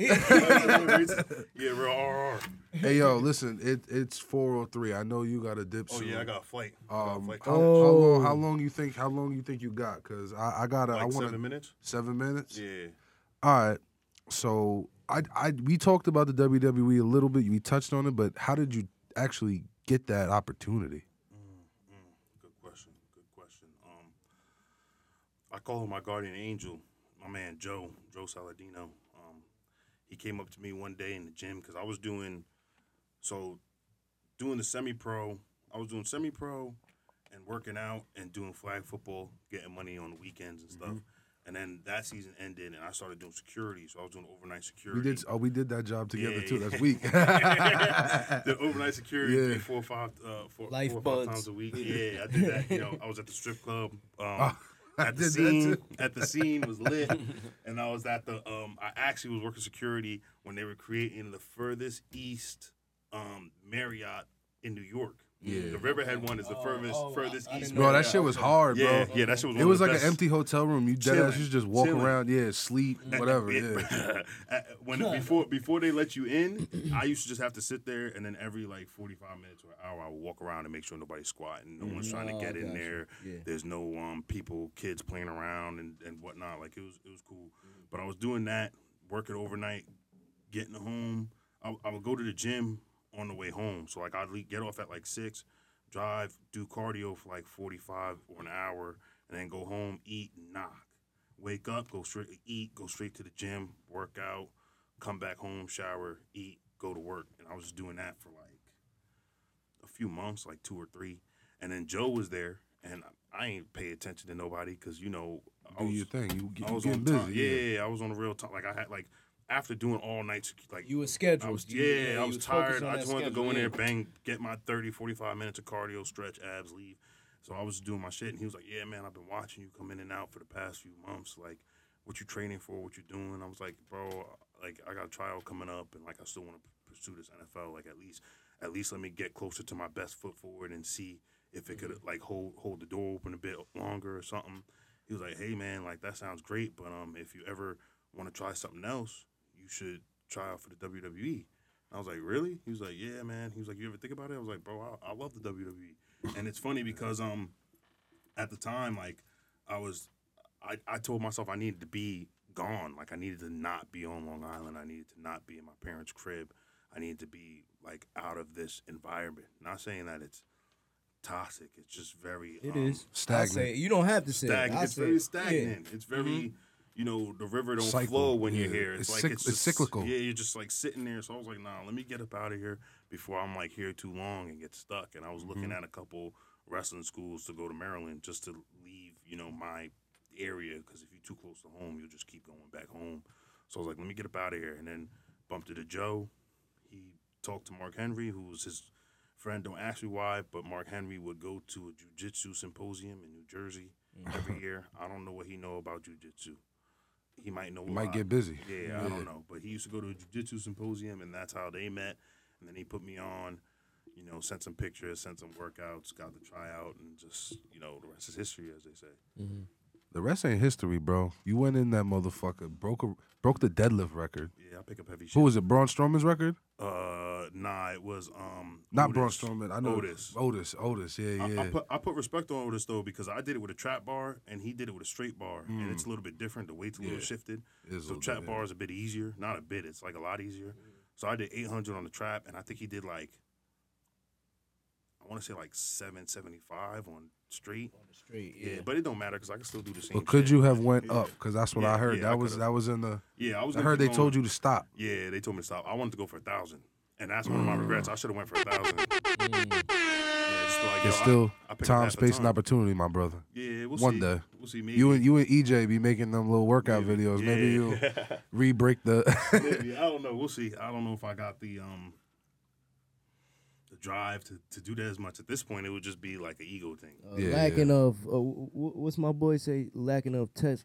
yeah, real RR. Hey yo, listen, it it's 403. I know you got a dip Oh soon. yeah, I got a flight. I got a Um, flight. how, Like how Oh. long? How long you think? How long you think you got? Cause I, I gotta. I want seven minutes. Seven minutes. Yeah. All right. So I, I, we talked about the WWE a little bit. We touched on it, but how did you actually get that opportunity? Good question. Good question. Um, I call him my guardian angel, my man Joe, Joe Saladino. Um, he came up to me one day in the gym because I was doing, so doing the semi-pro. I was doing semi-pro and working out and doing flag football, getting money on the weekends and stuff. And then that season ended, and I started doing security. So I was doing overnight security. We security. did. Oh, we did that job together Yeah, too. yeah. That's weak. (laughs) (laughs) the overnight security Yeah. three, four, five, uh, four, Life four or buds. five times a week. Yeah, I did that. You know, I was at the strip club. Um, (laughs) I at the did that scene, too. at the scene was lit, and I was at the. Um, I actually was working security when they were creating the furthest east um, Marriott in New York. Yeah. the Riverhead one is the Oh, furthest oh, furthest I- I east. bro, that Marriott. shit was hard, bro. Yeah, yeah, that shit was. It one was of like the an empty hotel room. You dead ass, you just walk Chilling. around, yeah, sleep, (laughs) whatever. Yeah. (laughs) Uh, when before before they let you in, I used to just have to sit there, and then every like forty five minutes or an hour, I would walk around and make sure nobody's squatting, no one's trying to Oh, get in there. Yeah. There's no um people, kids playing around and, and whatnot. Like it was it was cool, but I was doing that, working overnight, getting home. I, I would go to the gym on the way home, so like I'd get off at like six, drive, do cardio for like forty five or an hour, and then go home, eat, knock wake up, go straight eat, go straight to the gym, work out, come back home, shower, eat, go to work. And I was just doing that for like a few months, like two or three. And then Joe was there, and I ain't pay attention to nobody because you know I Do was, your thing. You, get, I was on busy. time. Yeah, yeah, yeah, I was on a real time. Like I had like after doing all night, like You were scheduled. I was, You- yeah, you I was, focused tired. I just wanted to go in there, bang, get my 30, 45 minutes of cardio, stretch, abs, leave. So I was doing my shit, and he was like, "Yeah, man, I've been watching you come in and out for the past few months. Like, what you training for? What you doing?" I was like, "Bro, like I got a trial coming up, and like I still want to pursue this NFL. Like at least, at least let me get closer to my best foot forward and see if it could like hold hold the door open a bit longer or something." He was like, "Hey, man, like that sounds great, but um, if you ever want to try something else, you should try out for the WWE." I was like, really? He was like, yeah, man. He was like, you ever think about it? I was like, bro, I, I love the WWE. And it's funny because um, at the time, like, I was, I, I told myself I needed to be gone. Like, I needed to not be on Long Island. I needed to not be in my parents' crib. I needed to be like out of this environment. Not saying that it's toxic. It's just very. It um, is. Stagnant. say. You don't have to say stagnant. it. I It's say very it. stagnant. It's very, you know, the river don't Cycle. flow when you're here. It's, It's like cyc- it's, it's cyclical. Yeah, you're just like sitting there. So I was like, nah, let me get up out of here before I'm like here too long and get stuck. And I was Mm-hmm. looking at a couple wrestling schools to go to Maryland just to leave, you know, my area because if you're too close to home, you'll just keep going back home. So I was like, let me get up out of here, and then bumped into Joe. He talked to Mark Henry, who was his friend. Don't ask me why, but Mark Henry would go to a jujitsu symposium in New Jersey every (laughs) year. I don't know what he know about jujitsu. He might know. You a might get busy. Yeah, I don't know, but he used to go to a jujitsu symposium, and that's how they met. And then he put me on. You know, sent some pictures, sent some workouts, got the tryout, and just you know, the rest is history, as they say. Mm-hmm. The rest ain't history, bro. You went in that motherfucker, broke a, broke the deadlift record. Yeah, I pick up heavy shit. Who was it? Braun Strowman's record? Uh, nah, it was um Not Otis. Braun Strowman. I know Otis. Otis. Otis. Yeah, I, yeah. I put I put respect on Otis though because I did it with a trap bar and he did it with a straight bar and it's a little bit different. The weight's a little Mm. Yeah. shifted, so trap bit, yeah. bar is a bit easier. Not a bit, it's like a lot easier. So I did 800 on the trap and I think he did like I want to say like 775 on street. On the straight, Yeah, yeah. but it don't matter because I can still do the same. but could shit. you have went Yeah. up? Because that's what Yeah, I heard. yeah, I that was that was in the. Yeah, I was. I heard they going. told you to stop. Yeah, they told me to stop. I wanted to go for a thousand, and that's one of my regrets. I should have went for a thousand. (laughs) Mm. Like, It's I- still I picked time, space, time. and opportunity, my brother. Yeah, we'll One see. day. We'll see. Maybe. You and you and EJ be making them little workout Maybe. videos. Maybe you'll (laughs) re-break the. Maybe. I don't know. We'll see. I don't know if I got the um the drive to, to do that as much. At this point, it would just be like an ego thing. Uh, Yeah, lacking of uh, w- w- what's my boy say? Lacking of test.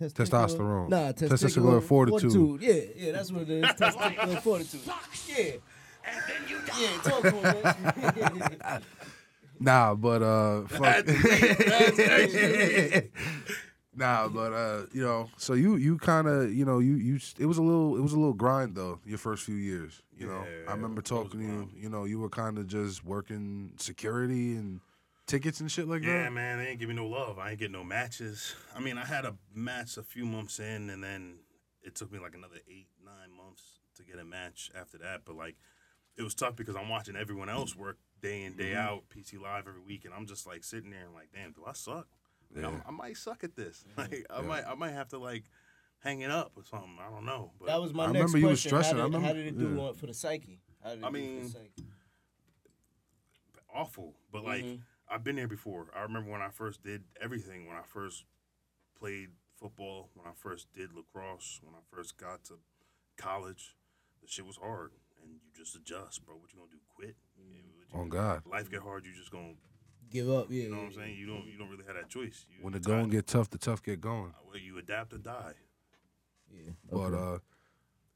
Testosterone. Nah, Testicular testicular fortitude. Yeah, yeah, that's what it is. (laughs) Testicular fortitude. Yeah. Yeah, talk to him, man. (laughs) Nah, but uh, (laughs) fuck. Nah, but uh, you know, so you you kind of you know you you it was a little it was a little grind though your first few years. You know, Yeah, I remember talking to you. You know, you were kind of just working security and tickets and shit like yeah, that. Yeah, man, they ain't give me no love. I ain't get no matches. I mean, I had a match a few months in, and then it took me like another eight, nine months to get a match after that. But like, it was tough because I'm watching everyone else work day in, day out, PC Live every week, and I'm just like sitting there and like, damn, do I suck? Like, I'm- I might suck at this. (laughs) Like, I might, I might have to like hang it up or something. I don't know. But That was my I next remember you was question. stressing. How I did, how did it do yeah. on, for the psyche? How did it I do for the mean, psyche? awful. But like Mhm. I've been there before. I remember when I first did everything. When I first played football. When I first did lacrosse. When I first got to college, the shit was hard, and you just adjust, bro. What you gonna do? Quit? Yeah, what you On God, Life get hard. You just gonna. Give up, yeah. You know what I'm saying? You don't. You don't really have that choice. You when the try- going get tough, the tough get going. well, you adapt or die. Yeah. But okay. uh,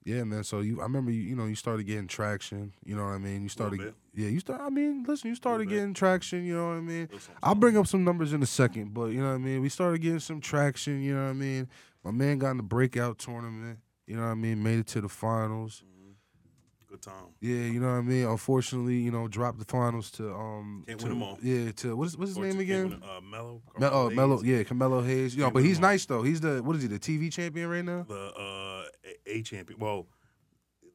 yeah, man. So you, I remember you, you know, you started getting traction. You know what I mean? You started, yeah. You start. I mean, listen, you started getting traction. You know what I mean? I'll bring up some numbers in a second, but you know what I mean. We started getting some traction. You know what I mean. My man got in the breakout tournament. You know what I mean. Made it to the finals. Good time. Yeah, you know what I mean. Unfortunately, you know, dropped the finals to um. Can't to, win 'em all. Yeah, to what's what's his Or name again? Uh, Mello. Me- oh, Melo. Yeah, Carmelo Hayes. You know, but he's nice though. He's the what is he? The TV champion right now. the uh, A- champion. Well,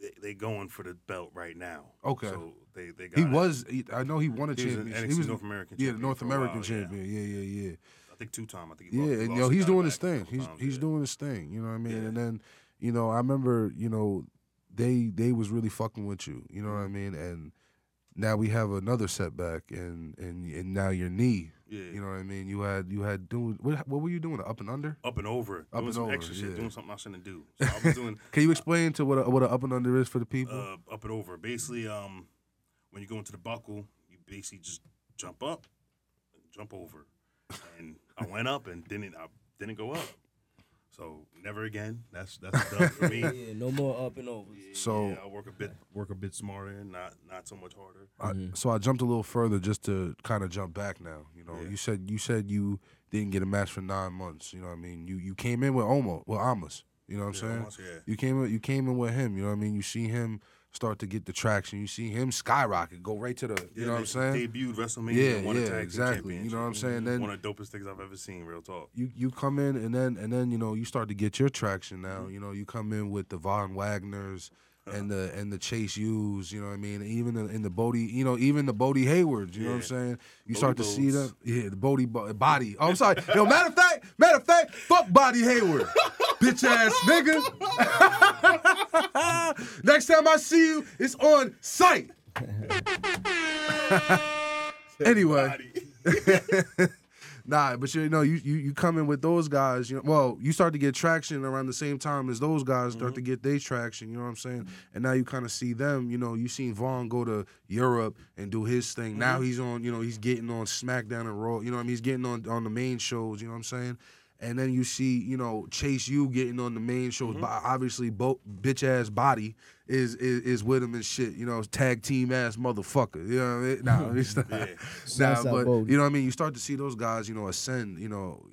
they, they going for the belt right now. Okay. So they they got He it. was. He, I know he won a He championship. He was North American Yeah, North American while, yeah. champion. Yeah, yeah, yeah. I think two time. I think he Yeah, lost, and yo, the he's doing his thing. He's times, he's yeah. doing his thing. You know what I mean? Yeah. And then, you know, I remember, you know, they they was really fucking with you. You know what I Mm-hmm. mean? And now we have another setback, and and and now your knee. Yeah. You know what I mean? You had you had doing what? What were you doing? Up and under? up and over, Up doing and some over, extra shit, yeah. doing something I shouldn't do. So I was (laughs) doing Can you explain to what a, what a up and under is for the people? uh, up and over. Basically, um, when you go into the buckle, you basically just jump up and jump over. And I went up and didn't I didn't go up. So never again. That's that's done for me. (laughs) yeah, no more up and overs. So- yeah, I work a bit work a bit smarter, not not so much harder. I, mm-hmm. so I jumped a little further just to kind of jump back now. You know, Yeah. you said you said you didn't get a match for nine months. You know what I mean? You you came in with Omo, well Omos. You know what I'm Yeah, saying? almost, yeah. You came in, you came in with him. You know what I mean? You see him start to get the traction. You see him skyrocket, go right to the. You Yeah, know what I'm saying? Debuted WrestleMania. Yeah, won yeah, exactly. You know what I'm saying? Then- one of the dopest things I've ever seen. Real talk. You you come in and then and then you know you start to get your traction now. Mm-hmm. You know you come in with the Von Wagners. And the and the Chase U's, you know what I mean. Even in, in the Bodhi, you know, even the Bodhi Haywards, you know what I'm saying. You Bodhi start to see them, yeah, the Bodhi bo- body. Oh, I'm sorry. Yo, matter of fact, matter of fact, fuck Bodhi Hayward, (laughs) bitch ass nigga. (laughs) (laughs) Next time I see you, it's on site. (laughs) anyway, (laughs) Nah, but you know, you, you you come in with those guys. You know, well, you start to get traction around the same time as those guys start mm-hmm. to get their traction. You know what I'm saying? And now you kind of see them. You know, you seen Von go to Europe and do his thing. Now mm-hmm. he's on. You know, he's getting on SmackDown and Raw. You know, what I mean, he's getting on on the main shows. You know what I'm saying? And then you see, you know, Chase U getting on the main shows. But obviously, bo- bitch ass body is, is is with him and shit. You know, tag team ass motherfucker. You know what I mean? (laughs) Nah, (laughs) it's not. Yeah. Nah, Southside but Bodhi. you know what I mean. You start to see those guys, you know, ascend. You know,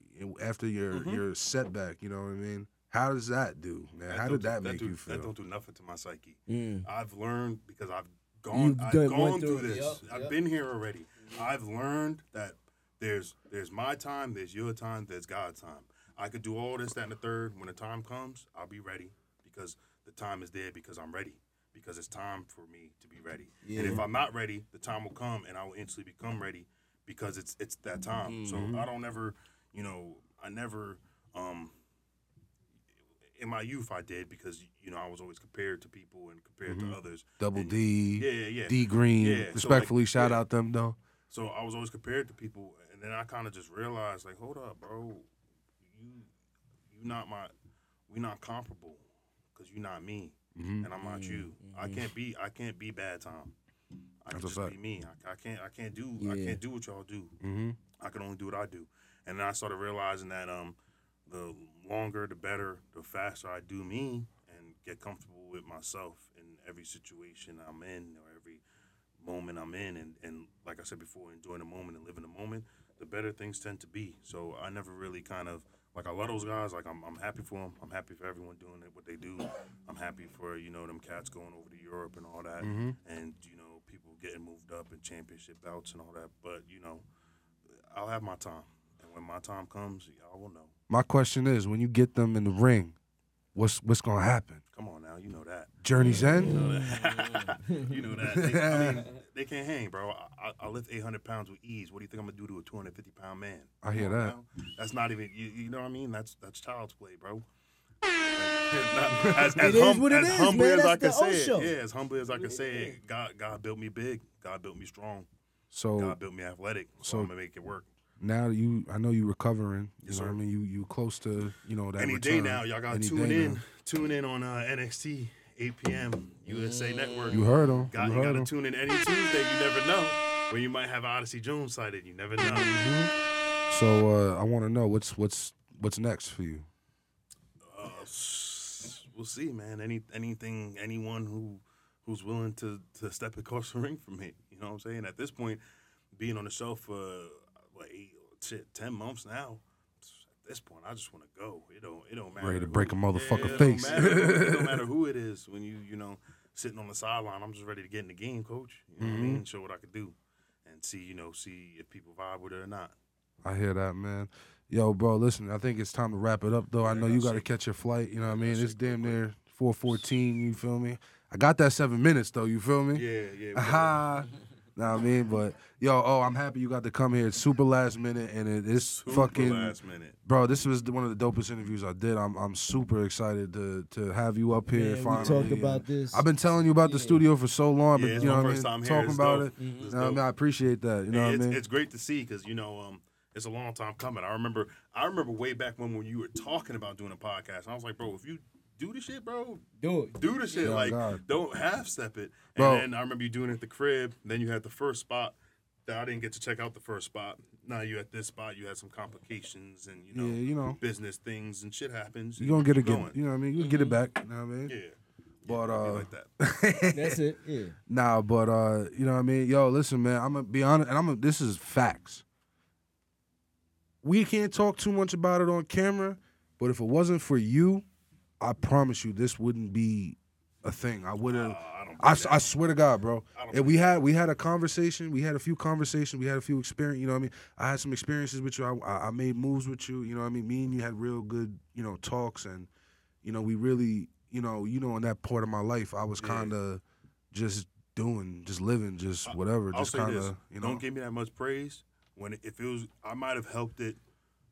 after your Mm-hmm. your setback. You know what I mean. How does that do, man? How did that do- make do, you feel? That don't do nothing to my psyche. Mm. I've learned because I've gone. You've I've gone through, through it. this. Yup, I've been here already. I've learned that there's there's my time, there's your time, there's God's time. I could do all this, that, and the third. When the time comes, I'll be ready because the time is there because I'm ready. Because it's time for me to be ready. And if I'm not ready, the time will come and I will instantly become ready because it's it's that time. Mm-hmm. So I don't ever, you know, I never um in my youth I did because you know I was always compared to people and compared Mhm. to others. Double And- D, Yeah, yeah, yeah. D Green. Yeah, so, Respectfully, like, shout yeah. out them though. So I was always compared to people, and then I kind of just realized, like, hold up, bro, you you not my, we not comparable, cause you not me, hmm and I'm not you. I can't be, I can't be bad time. I can That's a just fact. be me. I, I can't, I can't do, I can't do what y'all do. hmm I can only do what I do. And then I started realizing that um, the longer, the better, the faster I do me and get comfortable with myself in every situation I'm in or every moment I'm in. And, and like I said before, enjoying the moment and living the moment, the better things tend to be. So I never really kind of, like I love those guys. Like I'm, I'm happy for them. I'm happy for everyone doing it, what they do. I'm happy for, you know, them cats going over to Europe and all that. Mhm. And, you know, people getting moved up and championship bouts and all that. But, you know, I'll have my time, and when my time comes, y'all will know. My question is, when you get them in the ring, what's what's gonna happen? Come on now, you know that. Journey's You end. know that. (laughs) you know that. They, I mean, (laughs) they can't hang, bro. I, I, lift 800 pounds with ease. What do you think I'm gonna do to a 250 pound man? I hear that. now. That's not even. You, you know what I mean? That's that's child's play, bro. Like, (laughs) as, as, hum- what as is, humbly man. as I can say it, yeah, as humbly as I can say it, God, God built me big. God built me strong. So God built me athletic. So, so- I'm gonna make it work. Now you, I know you recovering. You Yes, know what I mean? You you close to you know that Any return. day now, y'all got to Any tune in. now. Tune in on uh, NXT, 8 p.m. USA Network. You heard him. Got, you you gotta him. tune in any Tuesday. You never know where you might have Odyssey Jones sighted. You never know. Mm-hmm. So uh, I want to know what's what's what's next for you. Uh, we'll see, man. Any anything, anyone who who's willing to to step across the ring for me. You know what I'm saying? At this point, being on the show for what eight, shit, ten months now. At this point, I just want to go. It don't. It don't matter. Ready to break a motherfucker yeah, face. Don't matter, it don't matter (laughs) who it is. When you you know sitting on the sideline, I'm just ready to get in the game, coach. You know what I Mm-hmm. mean? Show what I could do, and see you know see if people vibe with it or not. I hear that, man. Yo, bro, listen, I think it's time to wrap it up, though. I know you gotta got to catch your flight. You know what I mean? It's damn near 414, you feel me? I got that seven minutes, though, you feel me? Yeah, yeah. Aha. Know what I mean? But, yo, oh, I'm happy you got to come here. It's super last minute, and it is Super fucking. last minute. Bro, this was one of the dopest interviews I did. I'm I'm super excited to to have you up here Man, we finally. talked and about this. I've been telling you about the studio for so long, but Yeah, it's you know what I first mean? Talking It's about dope. it. It's You know I mean? I appreciate that. You know what it's, I mean? it's great to see because you know um, it's a long time coming. I remember I remember way back when when you were talking about doing a podcast. I was like, bro, if you do the shit, bro, Do it. do the shit. Yeah, like, God. don't half step it. And Bro. then I remember you doing it at the crib. Then you had the first spot. That I didn't get to check out the first spot. Now you at this spot. You had some complications and you know, Yeah, you know. business things and shit happens. You're gonna get it Keep again. You know what I mean? You can get it back. You know what I mean? Yeah. But Yeah, uh like that. (laughs) That's it. Yeah. Nah, but uh, you know what I mean? Yo, listen, man, I'm gonna be honest, and I'm gonna, this is facts. We can't talk too much about it on camera, but if it wasn't for you, I promise you this wouldn't be a thing. I would have Uh, I. I, I swear to God, bro. And we had we had a conversation. We had a few conversations. We had a few experience. You know what I mean? I had some experiences with you. I, I made moves with you. You know what I mean? Me and you had real good you know talks, and you know we really you know you know in that part of my life I was kind of just doing, just living, just whatever, I'll just kind of you know. don't give me that much praise. When it, if it was, I might have helped it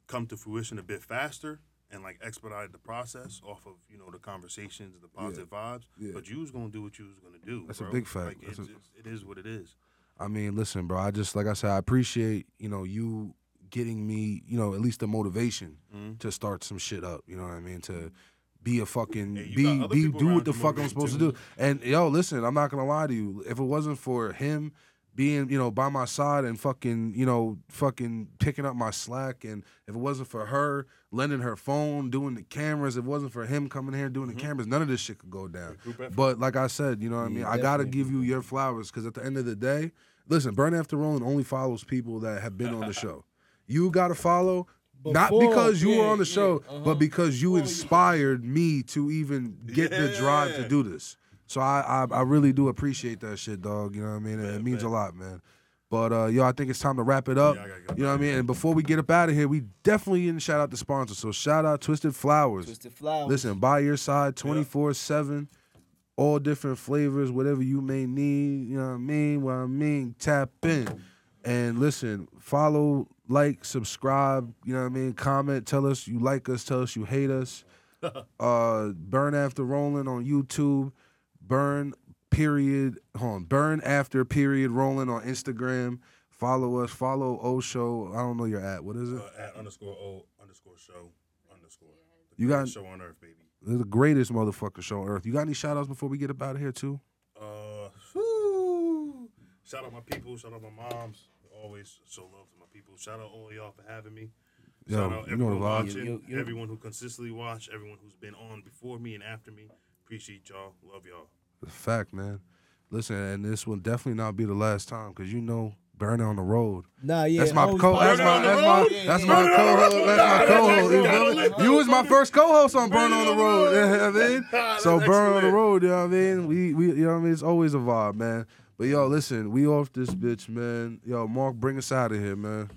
come to fruition a bit faster and like expedited the process off of you know the conversations and the positive vibes. yeah. But you was gonna do what you was gonna do. That's a big fact. Like, it's, a- it's, it is what it is. I mean, listen, bro. I just like I said, I appreciate you know you getting me you know at least the motivation Mhm. to start some shit up. You know what I mean? To be a fucking you be be do what the fuck I'm supposed to do. And yo, listen, I'm not gonna lie to you. If it wasn't for him being you know by my side and fucking you know fucking picking up my slack, and if it wasn't for her lending her phone, doing the cameras, if it wasn't for him coming here and doing the cameras, none of this shit could go down. But like I said, you know what I mean. I gotta give you your flowers because at the end of the day, listen, Burn After Rolling only follows people that have been on the (laughs) show. You gotta follow. Not because you were on the yeah, show, uh-huh. but because you inspired me to even get the drive to Yeah. do this. So I, I I really do appreciate that shit, dog. You know what I mean? It, Bet, means bet. a lot, man. But uh, yo, I think it's time to wrap it up. Yeah, go. you know what I mean? And before we get up out of here, we definitely didn't shout out the sponsor. So shout out Twisted Flowers. Twisted flowers. Listen, by your side 24 7, all different flavors, whatever you may need. You know what I mean? What I mean, tap in. And listen, follow, like, subscribe, you know what I mean? Comment, tell us you like us, tell us you hate us. (laughs) uh, Burn After Rolling on YouTube. Burn period. Hold on. Burn After period Rolling on Instagram. Follow us. Follow O Show. I don't know your at. What is it? Uh, at underscore o underscore show underscore. The You got- greatest show on earth, baby. The greatest motherfucker show on earth. You got any shout outs before we get up out of here too? Uh, whew. shout out my people. Shout out my moms. Always show love to my people. Shout out all y'all for having me. Yo, Shout out you know the everyone vibes. watching, You- you- everyone who consistently watch, everyone who's been on before me and after me. Appreciate y'all. Love y'all. The fact, man. Listen, and this will definitely not be the last time because you know, burn on the road. Nah, yeah. That's my co. That's my. That's my. That's my Burn it on co-host. That's my co-host. You, gotta feel me? live you was my first co-host on Burn on the Road. road. (laughs) You know what I mean? (laughs) So Burn on the. Road. You know what I mean? We we you know what I mean? It's always a vibe, man. But yo, listen, we off this bitch, man. Yo, Mark, bring us out of here, man.